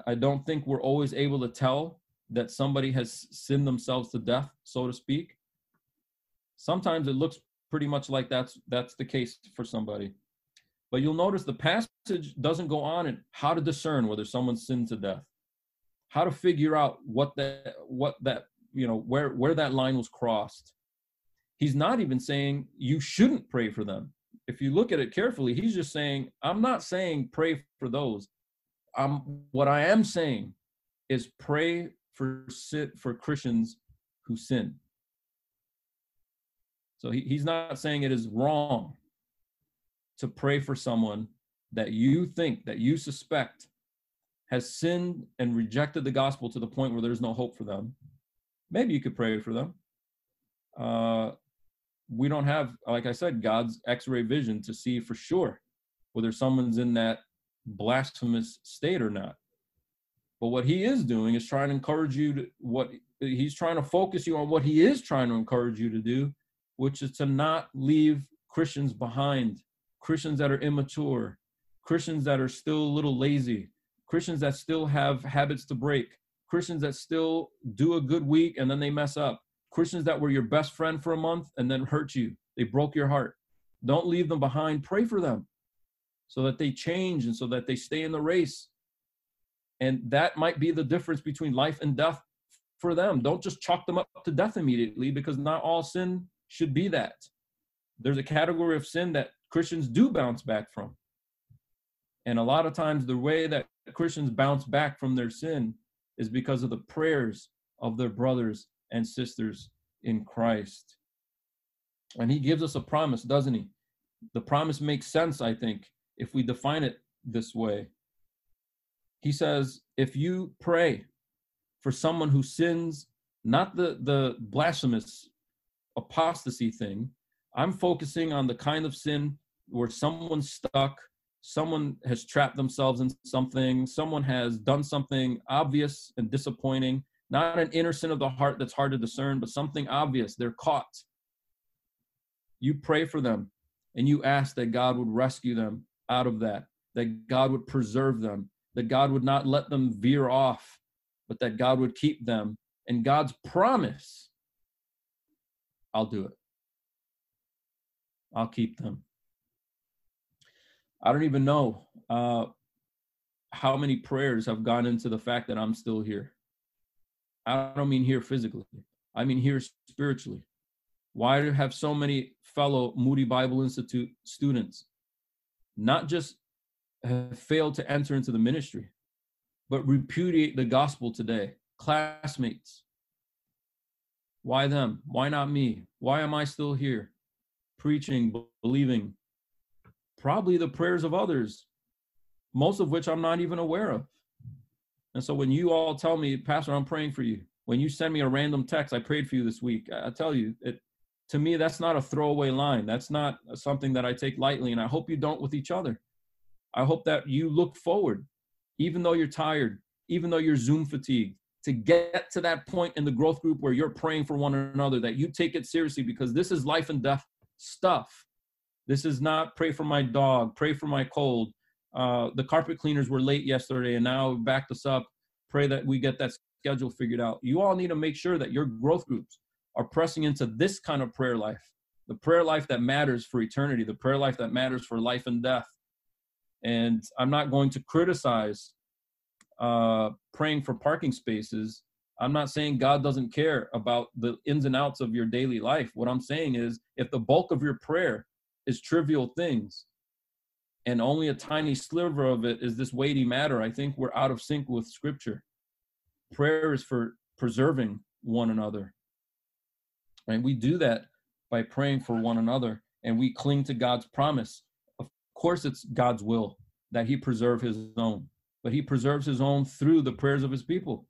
S4: I don't think we're always able to tell that somebody has sinned themselves to death, so to speak. Sometimes it looks pretty much like that's that's the case for somebody. But you'll notice the passage doesn't go on and how to discern whether someone sinned to death, how to figure out what that what that you know where where that line was crossed. He's not even saying you shouldn't pray for them. If you look at it carefully, he's just saying, I'm not saying pray for those. I'm what I am saying is pray for for Christians who sin. So he, he's not saying it is wrong to pray for someone that you think, that you suspect has sinned and rejected the gospel to the point where there's no hope for them. Maybe you could pray for them. Uh, we don't have, like I said, God's x ray vision to see for sure whether someone's in that blasphemous state or not. But what he is doing is trying to encourage you to what he's trying to focus you on what he is trying to encourage you to do, which is to not leave Christians behind, Christians that are immature, Christians that are still a little lazy, Christians that still have habits to break, Christians that still do a good week and then they mess up, Christians that were your best friend for a month and then hurt you. They broke your heart. Don't leave them behind. Pray for them so that they change and so that they stay in the race. And that might be the difference between life and death for them. Don't just chalk them up to death immediately because not all sin should be that. There's a category of sin that Christians do bounce back from. And a lot of times, the way that Christians bounce back from their sin is because of the prayers of their brothers and sisters in Christ. And he gives us a promise, doesn't he? The promise makes sense, I think, if we define it this way. He says, if you pray for someone who sins, not the, the blasphemous apostasy thing, I'm focusing on the kind of sin where someone's stuck, someone has trapped themselves in something, someone has done something obvious and disappointing, not an inner sin of the heart that's hard to discern, but something obvious. They're caught. You pray for them and you ask that God would rescue them out of that, that God would preserve them, that God would not let them veer off, but that God would keep them. And God's promise, I'll do it. I'll keep them. I don't even know uh, how many prayers have gone into the fact that I'm still here. I don't mean here physically, I mean here spiritually. Why do have so many fellow Moody Bible Institute students not just have failed to enter into the ministry, but repudiate the gospel today? Classmates. Why them? Why not me? Why am I still here? Preaching, believing, probably the prayers of others, most of which I'm not even aware of. And so when you all tell me, Pastor, I'm praying for you, when you send me a random text, I prayed for you this week, I tell you, it, to me, that's not a throwaway line. That's not something that I take lightly. And I hope you don't with each other. I hope that you look forward, even though you're tired, even though you're Zoom fatigued, to get to that point in the growth group where you're praying for one another, that you take it seriously because this is life and death stuff. This is not pray for my dog, pray for my cold, uh, the carpet cleaners were late yesterday and now backed us up. Pray that we get that schedule figured out. You all need to make sure that your growth groups are pressing into this kind of prayer life, the prayer life that matters for eternity, the prayer life that matters for life and death. And I'm not going to criticize uh, praying for parking spaces. I'm not saying God doesn't care about the ins and outs of your daily life. What I'm saying is, if the bulk of your prayer is trivial things, and only a tiny sliver of it is this weighty matter, I think we're out of sync with Scripture. Prayer is for preserving one another. And we do that by praying for one another and we cling to God's promise. Of course, it's God's will that He preserve His own, but He preserves His own through the prayers of His people.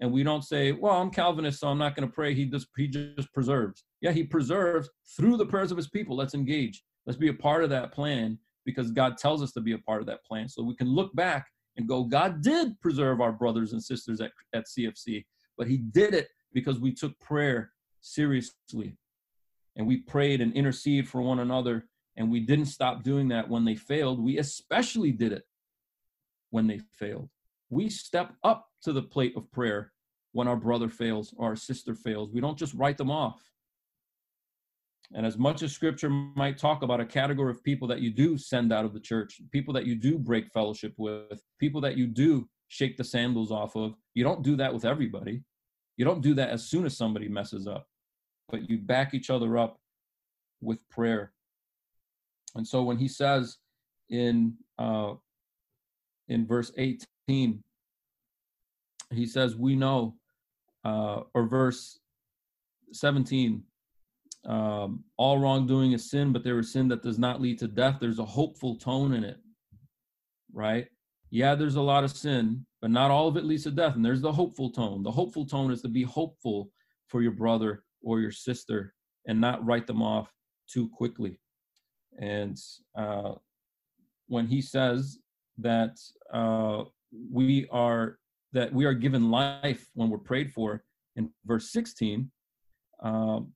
S4: And we don't say, well, I'm Calvinist, so I'm not going to pray. He just, he just preserves. Yeah, He preserves through the prayers of His people. Let's engage. Let's be a part of that plan because God tells us to be a part of that plan. So we can look back and go, God did preserve our brothers and sisters at, at CFC, but He did it because we took prayer seriously and we prayed and interceded for one another. And we didn't stop doing that when they failed. We especially did it when they failed. We step up to the plate of prayer when our brother fails or our sister fails. We don't just write them off. And as much as scripture might talk about a category of people that you do send out of the church, people that you do break fellowship with, people that you do shake the sandals off of, you don't do that with everybody. You don't do that as soon as somebody messes up, but you back each other up with prayer. And so when he says in uh, in verse 18, he says, "We know," uh, or verse 17, um, all wrongdoing is sin, but there is sin that does not lead to death. There's a hopeful tone in it, right? Yeah, there's a lot of sin, but not all of it leads to death. And there's the hopeful tone. The hopeful tone is to be hopeful for your brother or your sister and not write them off too quickly. And uh, when he says that uh, we are that we are given life when we're prayed for in verse 16, um,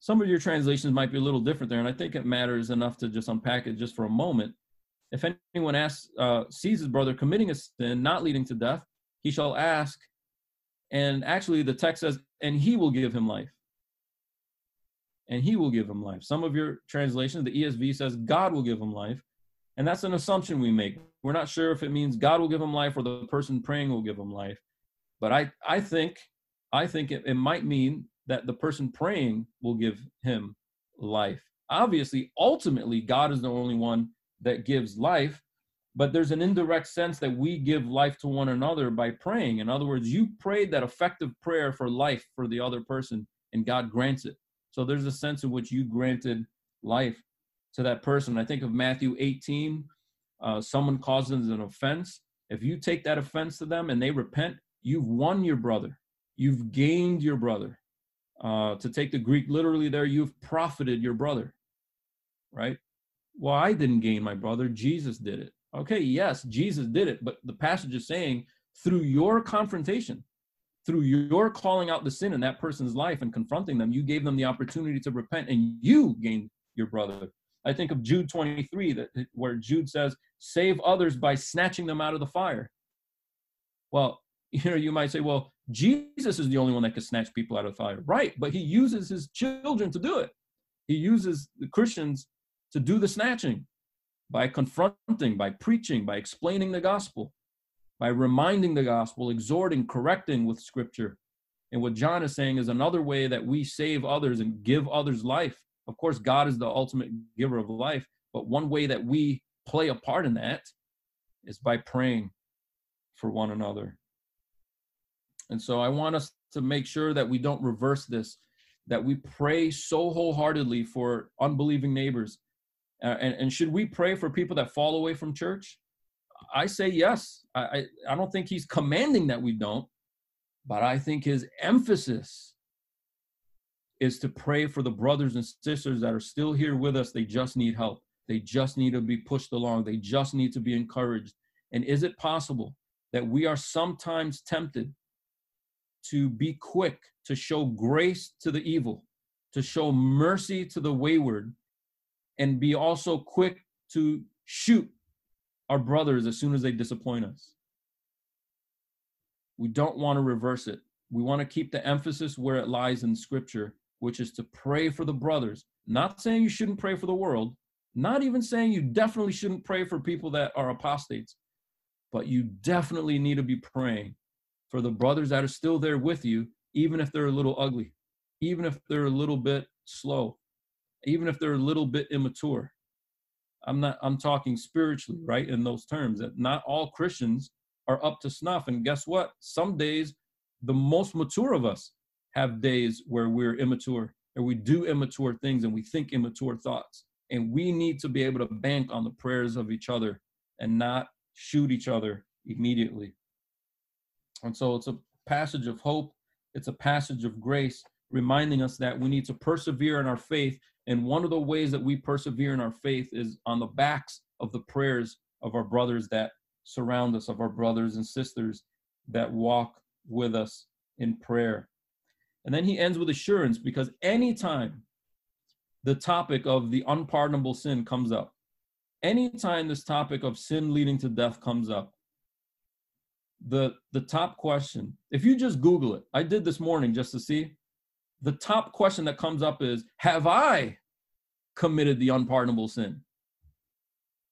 S4: some of your translations might be a little different there, and I think it matters enough to just unpack it just for a moment. If anyone asks, uh, sees his brother committing a sin not leading to death, he shall ask, and actually the text says, and he will give him life. And he will give him life. Some of your translations, the ESV says God will give him life. And that's an assumption we make. We're not sure if it means God will give him life or the person praying will give him life. But I, I think, I think it, it might mean that the person praying will give him life. Obviously, ultimately, God is the only one that gives life, but there's an indirect sense that we give life to one another by praying. In other words, you prayed that effective prayer for life for the other person, and God grants it. So there's a sense in which you granted life to that person. I think of Matthew 18. Uh, someone causes an offense. If you take that offense to them and they repent, you've won your brother. You've gained your brother. Uh, to take the Greek literally, there, you've profited your brother, right? Well, I didn't gain my brother, Jesus did it. Okay, yes, Jesus did it, but the passage is saying through your confrontation, through your calling out the sin in that person's life and confronting them, you gave them the opportunity to repent and you gained your brother. I think of Jude 23, that where Jude says, save others by snatching them out of the fire. Well, you know, you might say, well, Jesus is the only one that can snatch people out of fire. Right, but he uses his children to do it. He uses the Christians to do the snatching by confronting, by preaching, by explaining the gospel, by reminding the gospel, exhorting, correcting with scripture. And what John is saying is another way that we save others and give others life. Of course, God is the ultimate giver of life, but one way that we play a part in that is by praying for one another. And so I want us to make sure that we don't reverse this, that we pray so wholeheartedly for unbelieving neighbors. Uh, and, and should we pray for people that fall away from church? I say yes. I, I, I don't think he's commanding that we don't, but I think his emphasis is to pray for the brothers and sisters that are still here with us. They just need help. They just need to be pushed along. They just need to be encouraged. And is it possible that we are sometimes tempted to be quick to show grace to the evil, to show mercy to the wayward, and be also quick to shoot our brothers as soon as they disappoint us. We don't want to reverse it. We want to keep the emphasis where it lies in scripture, which is to pray for the brothers. Not saying you shouldn't pray for the world, not even saying you definitely shouldn't pray for people that are apostates, but you definitely need to be praying for the brothers that are still there with you, even if they're a little ugly, even if they're a little bit slow, even if they're a little bit immature. I'm not I'm talking spiritually, right? In those terms, that not all Christians are up to snuff. And guess what? Some days the most mature of us have days where we're immature and we do immature things and we think immature thoughts. And we need to be able to bank on the prayers of each other and not shoot each other immediately. And so it's a passage of hope, it's a passage of grace, reminding us that we need to persevere in our faith. And one of the ways that we persevere in our faith is on the backs of the prayers of our brothers that surround us, of our brothers and sisters that walk with us in prayer. And then he ends with assurance because anytime the topic of the unpardonable sin comes up, anytime this topic of sin leading to death comes up, the the top question if you just google it i did this morning just to see the top question that comes up is have i committed the unpardonable sin?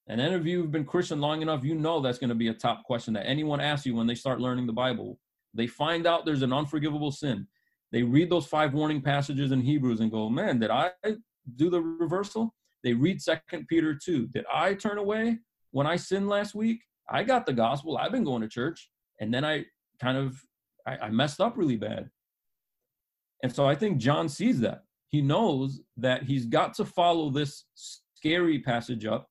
S4: And any of you who've been Christian long enough, you know that's going to be a top question that anyone asks you when they start learning the Bible. They find out there's an unforgivable sin. They read those five warning passages in Hebrews and go, man, did I do the reversal? They read Second Peter 2. Did I turn away when I sinned last week? I got the gospel. I've been going to church. And then I kind of I, I messed up really bad. And so I think John sees that. He knows that he's got to follow this scary passage up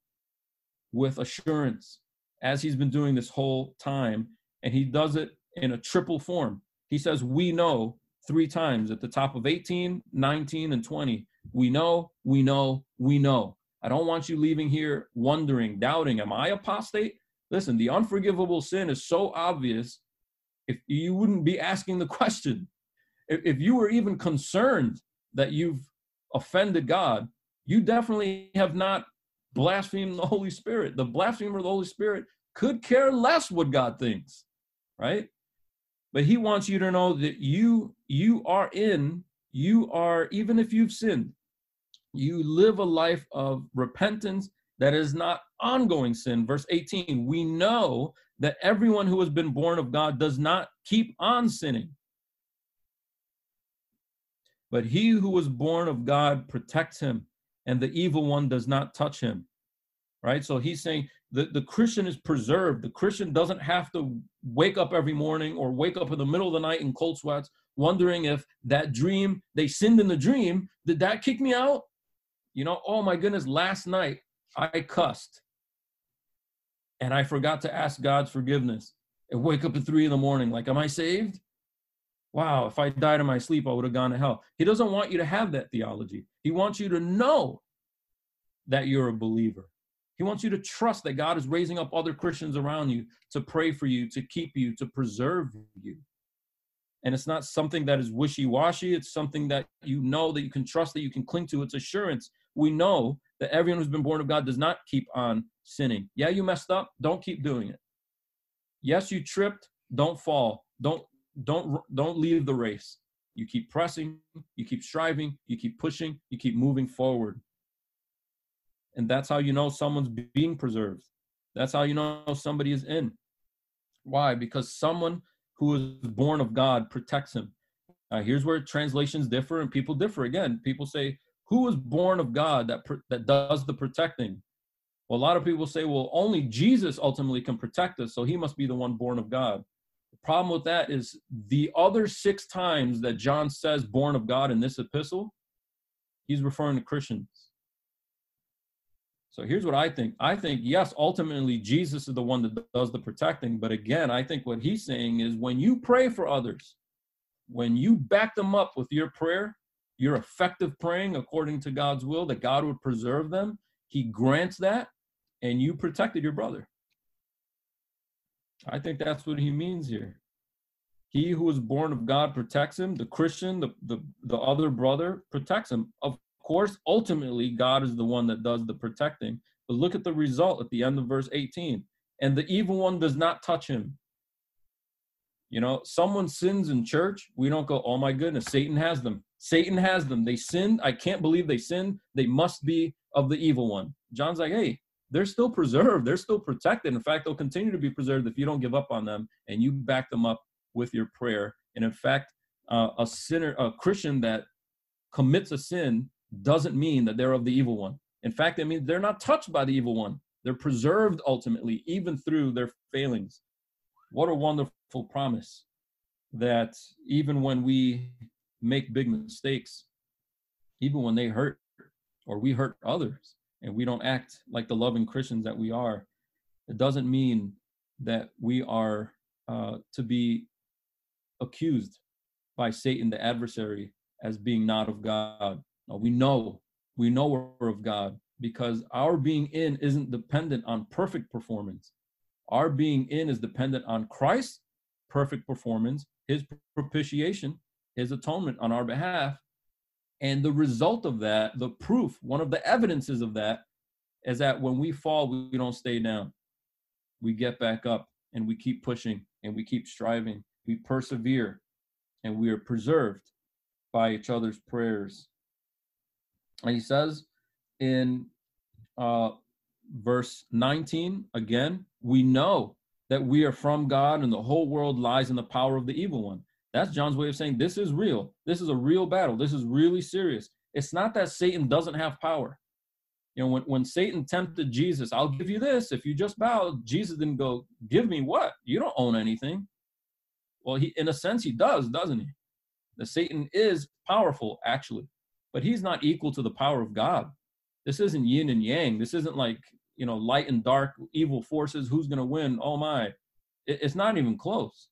S4: with assurance as he's been doing this whole time. And he does it in a triple form. He says, We know three times at the top of 18, 19, and 20. We know, we know, we know. I don't want you leaving here wondering, doubting, am I apostate? Listen, the unforgivable sin is so obvious if you wouldn't be asking the question. If, if you were even concerned that you've offended God, you definitely have not blasphemed the Holy Spirit. The blasphemer of the Holy Spirit could care less what God thinks, right? But he wants you to know that you you are in, you are even if you've sinned, you live a life of repentance that is not ongoing sin. Verse 18, we know that everyone who has been born of God does not keep on sinning. But he who was born of God protects him, and the evil one does not touch him. Right? So he's saying the, the Christian is preserved. The Christian doesn't have to wake up every morning or wake up in the middle of the night in cold sweats, wondering if that dream, they sinned in the dream, did that kick me out? You know, oh my goodness, last night I cussed and I forgot to ask God's forgiveness and wake up at three in the morning. Like, am I saved? Wow, if I died in my sleep, I would have gone to hell. He doesn't want you to have that theology. He wants you to know that you're a believer. He wants you to trust that God is raising up other Christians around you to pray for you, to keep you, to preserve you. And it's not something that is wishy washy. It's something that you know that you can trust, that you can cling to. It's assurance. We know that everyone who's been born of God does not keep on sinning. Yeah, you messed up. Don't keep doing it. Yes, you tripped. Don't fall. Don't don't don't leave the race. You keep pressing, you keep striving, you keep pushing, you keep moving forward. And that's how you know someone's being preserved. That's how you know somebody is in. Why? Because someone who is born of God protects him. Uh, here's where translations differ and people differ. Again, people say, "Who is born of God that that does the protecting?" Well, a lot of people say, well, only Jesus ultimately can protect us, so he must be the one born of God. The problem with that is the other six times that John says born of God in this epistle, he's referring to Christians. So here's what I think. I think, yes, ultimately Jesus is the one that does the protecting. But again, I think what he's saying is when you pray for others, when you back them up with your prayer, your effective praying according to God's will, that God would preserve them, he grants that and you protected your brother. I think that's what he means here. He who is born of God protects him. The Christian, the, the, the other brother, protects him. Of course, ultimately, God is the one that does the protecting. But look at the result at the end of verse 18. And the evil one does not touch him. You know, someone sins in church, we don't go, oh my goodness, Satan has them. Satan has them. They sinned. I can't believe they sinned. They must be of the evil one. John's like, hey, they're still preserved. They're still protected. In fact, they'll continue to be preserved if you don't give up on them and you back them up with your prayer. And in fact, uh, a sinner, a Christian that commits a sin doesn't mean that they're of the evil one. In fact, it means they're not touched by the evil one. They're preserved ultimately, even through their failings. What a wonderful promise that even when we make big mistakes, even when they hurt or we hurt others, and we don't act like the loving Christians that we are, it doesn't mean that we are uh, to be accused by Satan, the adversary, as being not of God. No, we know, we know we're of God because our being in isn't dependent on perfect performance. Our being in is dependent on Christ's perfect performance, his propitiation, his atonement on our behalf, and the result of that, the proof, one of the evidences of that, is that when we fall, we don't stay down. We get back up and we keep pushing and we keep striving. We persevere and we are preserved by each other's prayers. And he says, in uh, verse 19 again, we know that we are from God and the whole world lies in the power of the evil one. That's John's way of saying this is real. This is a real battle. This is really serious. It's not that Satan doesn't have power. You know, when, when Satan tempted Jesus, I'll give you this if you just bow. Jesus didn't go, Give me what? You don't own anything. Well, he in a sense he does, doesn't he? The Satan is powerful, actually, but he's not equal to the power of God. This isn't yin and yang. This isn't like, you know, light and dark, evil forces. Who's going to win? Oh my. It, it's not even close.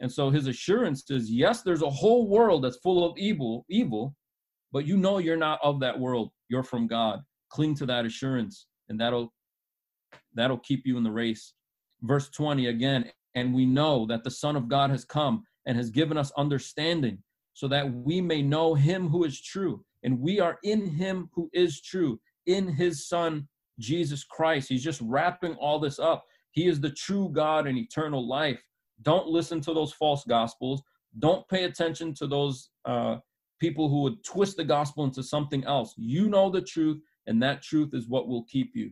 S4: And so his assurance is yes, there's a whole world that's full of evil, evil, but you know you're not of that world. You're from God. Cling to that assurance, and that'll that'll keep you in the race. Verse 20 again, and we know that the Son of God has come and has given us understanding so that we may know him who is true. And we are in him who is true, in his Son, Jesus Christ. He's just wrapping all this up. He is the true God and eternal life. Don't listen to those false gospels. Don't pay attention to those uh, people who would twist the gospel into something else. You know the truth, and that truth is what will keep you.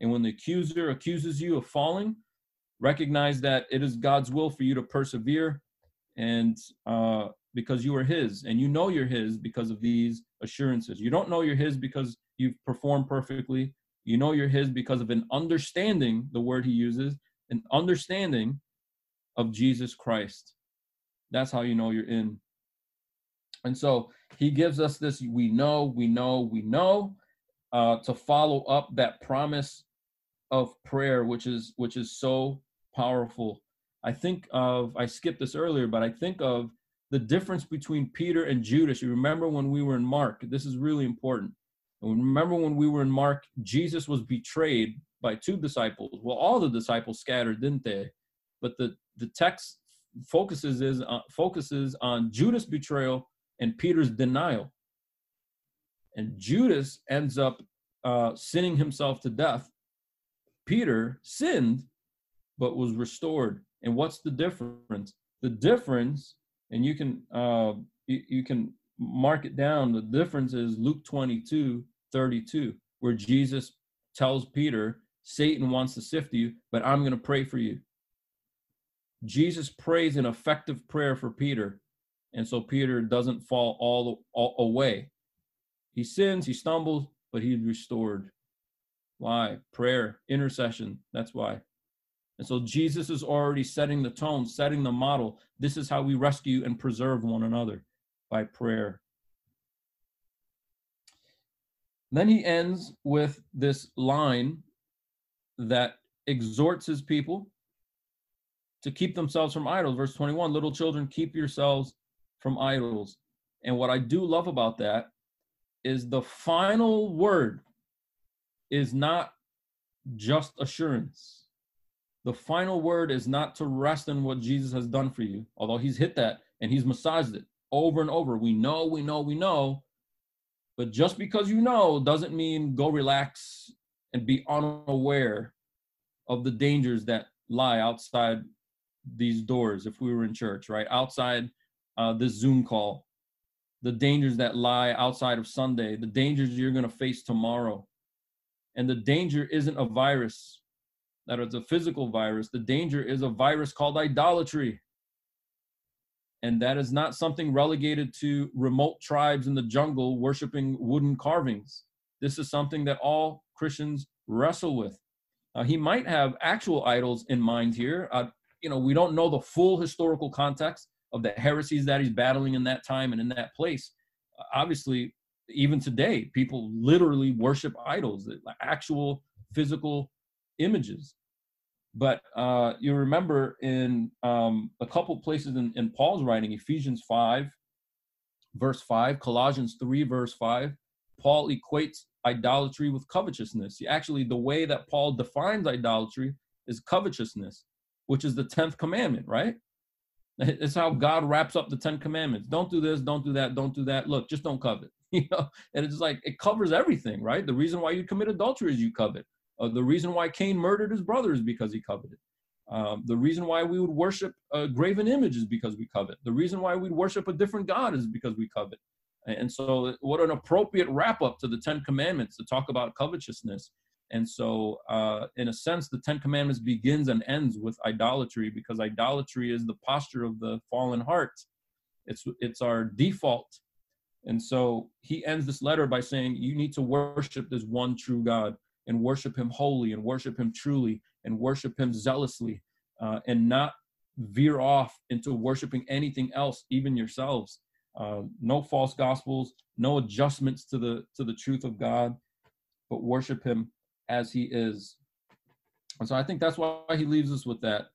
S4: And when the accuser accuses you of falling, recognize that it is God's will for you to persevere and uh, because you are his and you know you're his because of these assurances you don't know you're his because you've performed perfectly you know you're his because of an understanding the word he uses an understanding of jesus christ that's how you know you're in and so he gives us this we know we know we know uh, to follow up that promise of prayer which is which is so powerful i think of i skipped this earlier but i think of the difference between Peter and Judas. You remember when we were in Mark, this is really important. And remember when we were in Mark, Jesus was betrayed by two disciples. Well, all the disciples scattered, didn't they? But the, the text focuses is uh, focuses on Judas' betrayal and Peter's denial. And Judas ends up uh, sinning himself to death. Peter sinned, but was restored. And what's the difference? The difference and you can uh, you, you can mark it down. The difference is Luke 22, 32, where Jesus tells Peter, Satan wants to sift you, but I'm going to pray for you. Jesus prays an effective prayer for Peter, and so Peter doesn't fall all, all away. He sins, he stumbles, but he's restored. Why? Prayer, intercession. That's why. And so Jesus is already setting the tone, setting the model. This is how we rescue and preserve one another by prayer. Then he ends with this line that exhorts his people to keep themselves from idols. Verse 21 Little children, keep yourselves from idols. And what I do love about that is the final word is not just assurance the final word is not to rest in what Jesus has done for you, although he's hit that and he's massaged it over and over. We know, we know, we know. But just because you know doesn't mean go relax and be unaware of the dangers that lie outside these doors if we were in church, right? Outside uh, this Zoom call, the dangers that lie outside of Sunday, the dangers you're going to face tomorrow. And the danger isn't a virus that it's a physical virus. The danger is a virus called idolatry. And that is not something relegated to remote tribes in the jungle worshiping wooden carvings. This is something that all Christians wrestle with. Uh, he might have actual idols in mind here. Uh, you know, we don't know the full historical context of the heresies that he's battling in that time and in that place. Obviously, even today, people literally worship idols, actual physical images. But uh, you remember in um, a couple places in, in Paul's writing, Ephesians 5, verse 5, Colossians 3, verse 5, Paul equates idolatry with covetousness. Actually, the way that Paul defines idolatry is covetousness, which is the 10th commandment, right? It's how God wraps up the 10 commandments. Don't do this, don't do that, don't do that. Look, just don't covet. You know, and it's like it covers everything, right? The reason why you commit adultery is you covet. Uh, the reason why Cain murdered his brother is because he coveted. Um, the reason why we would worship a graven image is because we covet. The reason why we'd worship a different God is because we covet. And so, what an appropriate wrap up to the Ten Commandments to talk about covetousness. And so, uh, in a sense, the Ten Commandments begins and ends with idolatry because idolatry is the posture of the fallen heart. It's it's our default. And so he ends this letter by saying, You need to worship this one true God and worship him wholly and worship him truly and worship him zealously uh, and not veer off into worshiping anything else, even yourselves. Uh, no false gospels, no adjustments to the to the truth of God, but worship Him as He is. And so I think that's why He leaves us with that.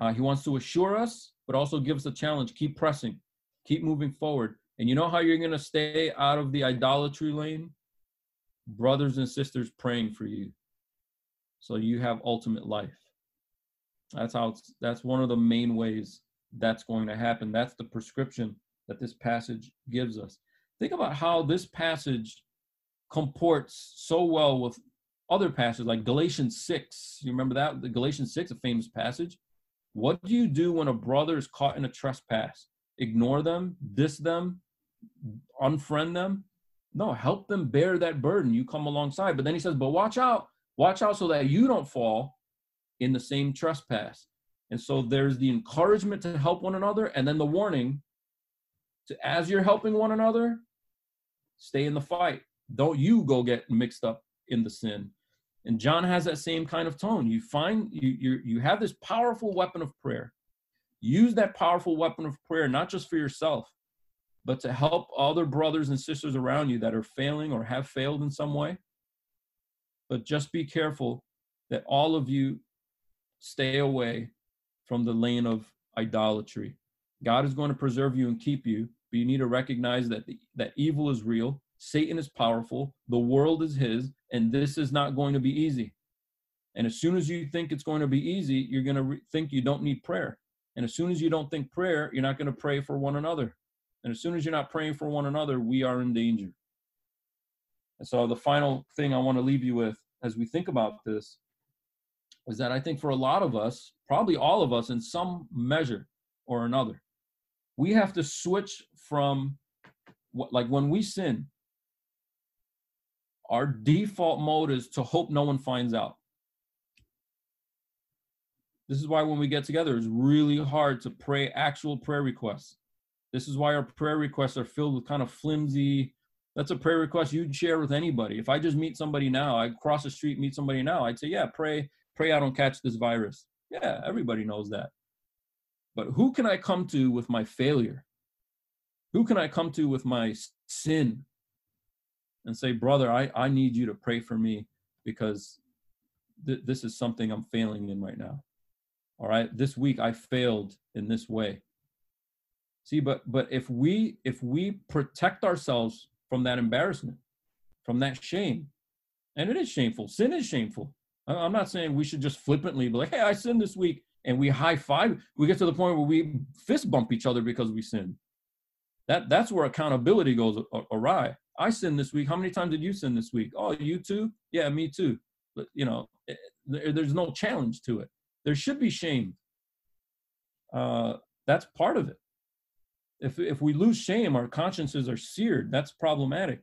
S4: Uh, he wants to assure us, but also give us a challenge. Keep pressing, keep moving forward. And you know how you're going to stay out of the idolatry lane? Brothers and sisters praying for you, so you have ultimate life. That's how it's, that's one of the main ways that's going to happen. That's the prescription that this passage gives us. Think about how this passage comports so well with other passages like Galatians 6. You remember that? The Galatians 6, a famous passage. What do you do when a brother is caught in a trespass? Ignore them, diss them, unfriend them? No, help them bear that burden. You come alongside. But then he says, but watch out. Watch out so that you don't fall in the same trespass. And so there's the encouragement to help one another, and then the warning to, as you're helping one another, stay in the fight. Don't you go get mixed up in the sin. And John has that same kind of tone. You find you you you have this powerful weapon of prayer. Use that powerful weapon of prayer not just for yourself, but to help other brothers and sisters around you that are failing or have failed in some way. But just be careful that all of you stay away from the lane of idolatry. God is going to preserve you and keep you, but you need to recognize that the, that evil is real, Satan is powerful, the world is his, and this is not going to be easy. And as soon as you think it's going to be easy, you're going to re- think you don't need prayer. And as soon as you don't think prayer, you're not going to pray for one another. And as soon as you're not praying for one another, we are in danger. And so the final thing I want to leave you with as we think about this is that I think for a lot of us, probably all of us in some measure or another, we have to switch from what like when we sin our default mode is to hope no one finds out. This is why when we get together it's really hard to pray actual prayer requests. This is why our prayer requests are filled with kind of flimsy that's a prayer request you'd share with anybody. If i just meet somebody now i cross the street meet somebody now i'd say yeah pray pray i don't catch this virus yeah everybody knows that. But who can i come to with my failure? Who can I come to with my sin and say, brother, I, I need you to pray for me because th- this is something I'm failing in right now. All right. This week I failed in this way. See, but but if we if we protect ourselves from that embarrassment, from that shame, and it is shameful. Sin is shameful. I'm not saying we should just flippantly be like, "Hey, I sinned this week," and we high five. We get to the point where we fist bump each other because we sin. That that's where accountability goes awry. I sin this week. How many times did you sin this week? Oh, you too? Yeah, me too. But you know, eh, there's no challenge to it. There should be shame. Uh, that's part of it. If if we lose shame, our consciences are seared. That's problematic.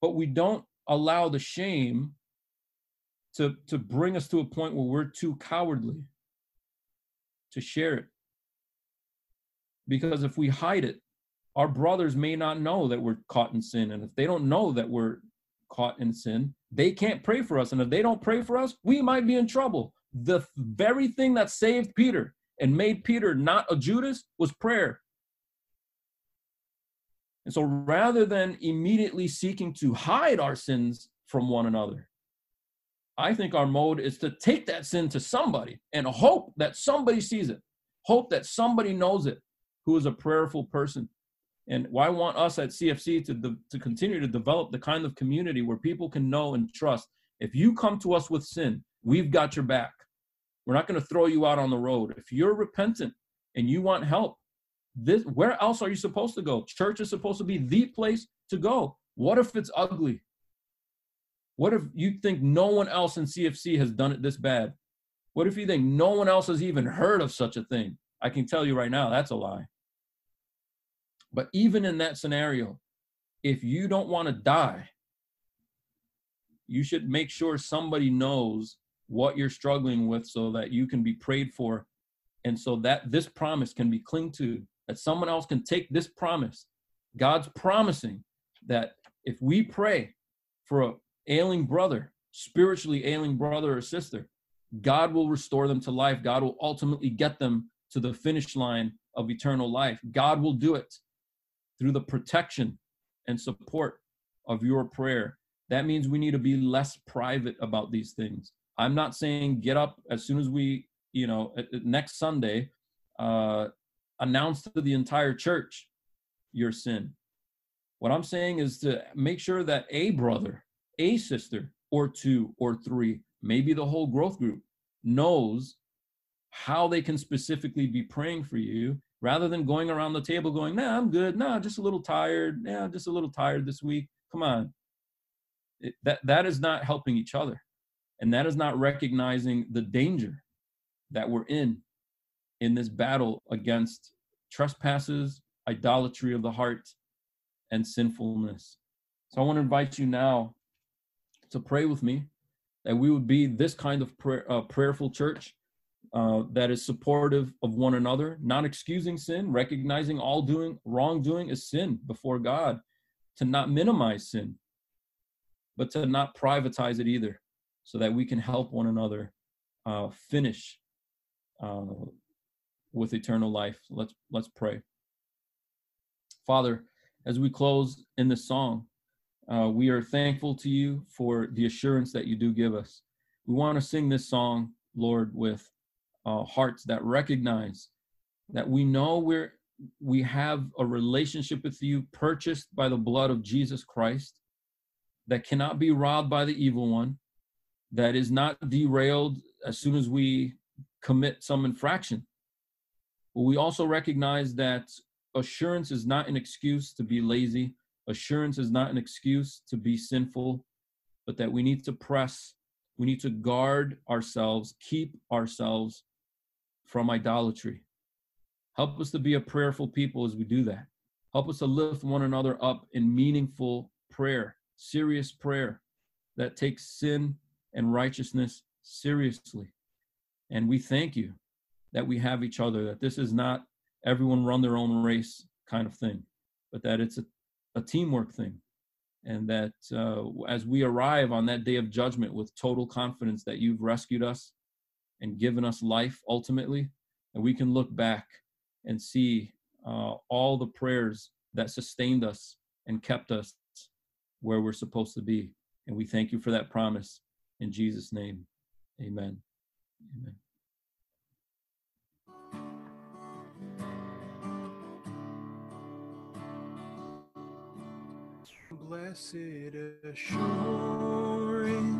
S4: But we don't allow the shame to to bring us to a point where we're too cowardly to share it because if we hide it, our brothers may not know that we're caught in sin. And if they don't know that we're caught in sin, they can't pray for us. And if they don't pray for us, we might be in trouble. The very thing that saved Peter and made Peter not a Judas was prayer. And so rather than immediately seeking to hide our sins from one another, I think our mode is to take that sin to somebody and hope that somebody sees it, hope that somebody knows it, who is a prayerful person. And why want us at CFC to, de- to continue to develop the kind of community where people can know and trust if you come to us with sin, we've got your back. We're not going to throw you out on the road. If you're repentant and you want help, this where else are you supposed to go? Church is supposed to be the place to go. What if it's ugly? What if you think no one else in CFC has done it this bad? What if you think no one else has even heard of such a thing? I can tell you right now, that's a lie. But even in that scenario, if you don't want to die, you should make sure somebody knows what you're struggling with so that you can be prayed for and so that this promise can be clinged to that someone else can take this promise. God's promising that if we pray for a ailing brother spiritually ailing brother or sister god will restore them to life. God will ultimately get them to the finish line of eternal life. God will do it through the protection and support of your prayer. That means we need to be less private about these things. I'm not saying get up as soon as we you know next sunday uh announce to the entire church your sin. What i'm saying is to make sure that a brother a sister or two or three maybe the whole growth group knows how they can specifically be praying for you rather than going around the table going nah i'm good. Nah just a little tired. Yeah just a little tired this week. Come on. It, that that is not helping each other. And that is not recognizing the danger that we're in in this battle against trespasses idolatry of the heart and sinfulness. So i want to invite you now to pray with me that we would be this kind of prayer, uh, prayerful church uh, that is supportive of one another, not excusing sin, recognizing all doing wrongdoing is sin before God, to not minimize sin, but to not privatize it either, so that we can help one another uh, finish uh, with eternal life. Let's let's pray. Father, as we close in this song, uh, we are thankful to you for the assurance that you do give us. We want to sing this song, Lord, with uh, hearts that recognize that we know we're we have a relationship with you purchased by the blood of Jesus Christ that cannot be robbed by the evil one, that is not derailed as soon as we commit some infraction. But we also recognize that assurance is not an excuse to be lazy, assurance is not an excuse to be sinful, but that we need to press, we need to guard ourselves, keep ourselves from idolatry. Help us to be a prayerful people as we do that. Help us to lift one another up in meaningful prayer serious prayer that takes sin and righteousness seriously. And we thank you that we have each other, that this is not everyone run their own race kind of thing, but that it's a, a teamwork thing. And that uh, as we arrive on that day of judgment with total confidence that you've rescued us and given us life ultimately, and we can look back and see uh, all the prayers that sustained us and kept us where we're supposed to be. And we thank you for that promise. In Jesus' name, amen. Amen.
S1: Blessed assurance,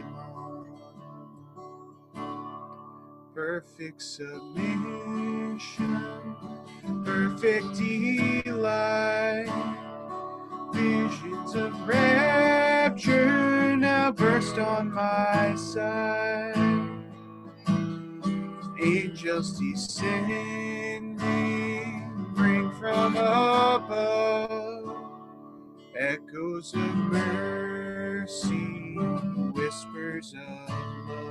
S1: Perfect submission, perfect delight, visions of rapture now burst on my sight angels descending, bring from above echoes of mercy, whispers of love.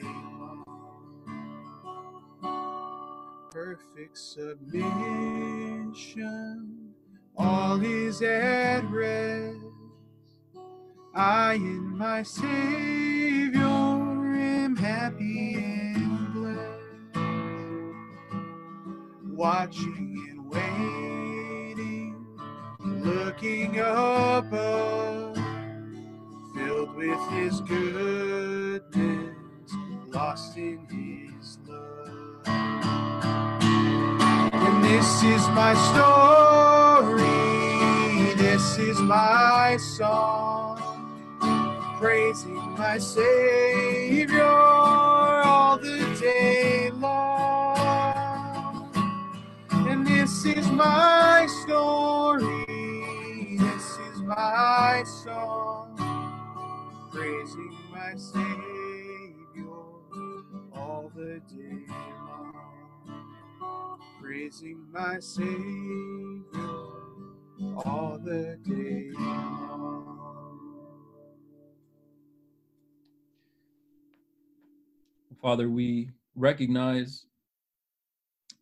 S1: Perfect submission, all is at rest. I in my Savior am happy and blessed, watching and waiting, looking above, filled with His goodness, lost in His this is my story, this is my song praising my Savior all the day long. And this is my story, this is my song, praising my Savior all the day. Praising my Savior all the day long.
S4: Father, we recognize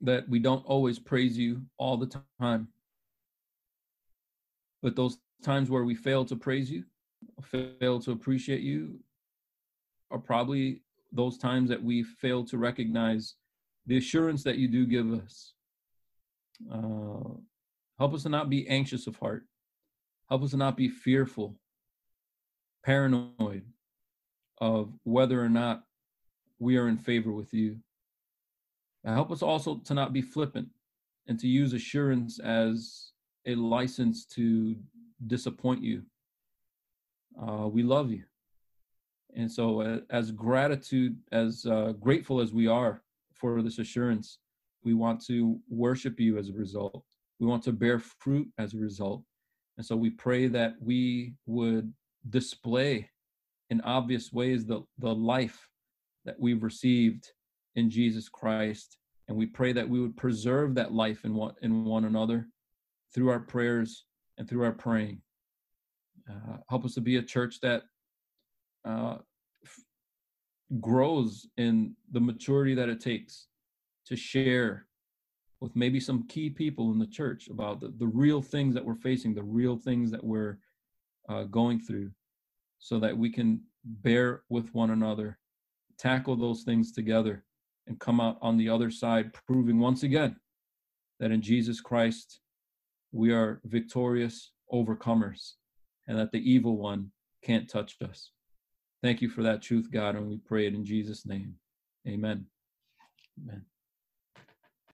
S4: that we don't always praise you all the time. But those times where we fail to praise you, fail to appreciate you, are probably those times that we fail to recognize the assurance that you do give us. Uh, help us to not be anxious of heart. Help us to not be fearful, paranoid of whether or not we are in favor with you. Now help us also to not be flippant and to use assurance as a license to disappoint you. Uh, we love you. And so, uh, as gratitude, as uh, grateful as we are for this assurance, we want to worship you as a result. We want to bear fruit as a result. And so, we pray that we would display in obvious ways the, the life that we've received in Jesus Christ. And we pray that we would preserve that life in one, in one another through our prayers and through our praying. Uh, help us to be a church that uh, f- grows in the maturity that it takes to share with maybe some key people in the church about the, the real things that we're facing, the real things that we're uh, going through, so that we can bear with one another tackle those things together and come out on the other side, proving once again that in Jesus Christ we are victorious overcomers and that the evil one can't touch us. Thank you for that truth, God, and we pray it in Jesus' name. Amen. Amen.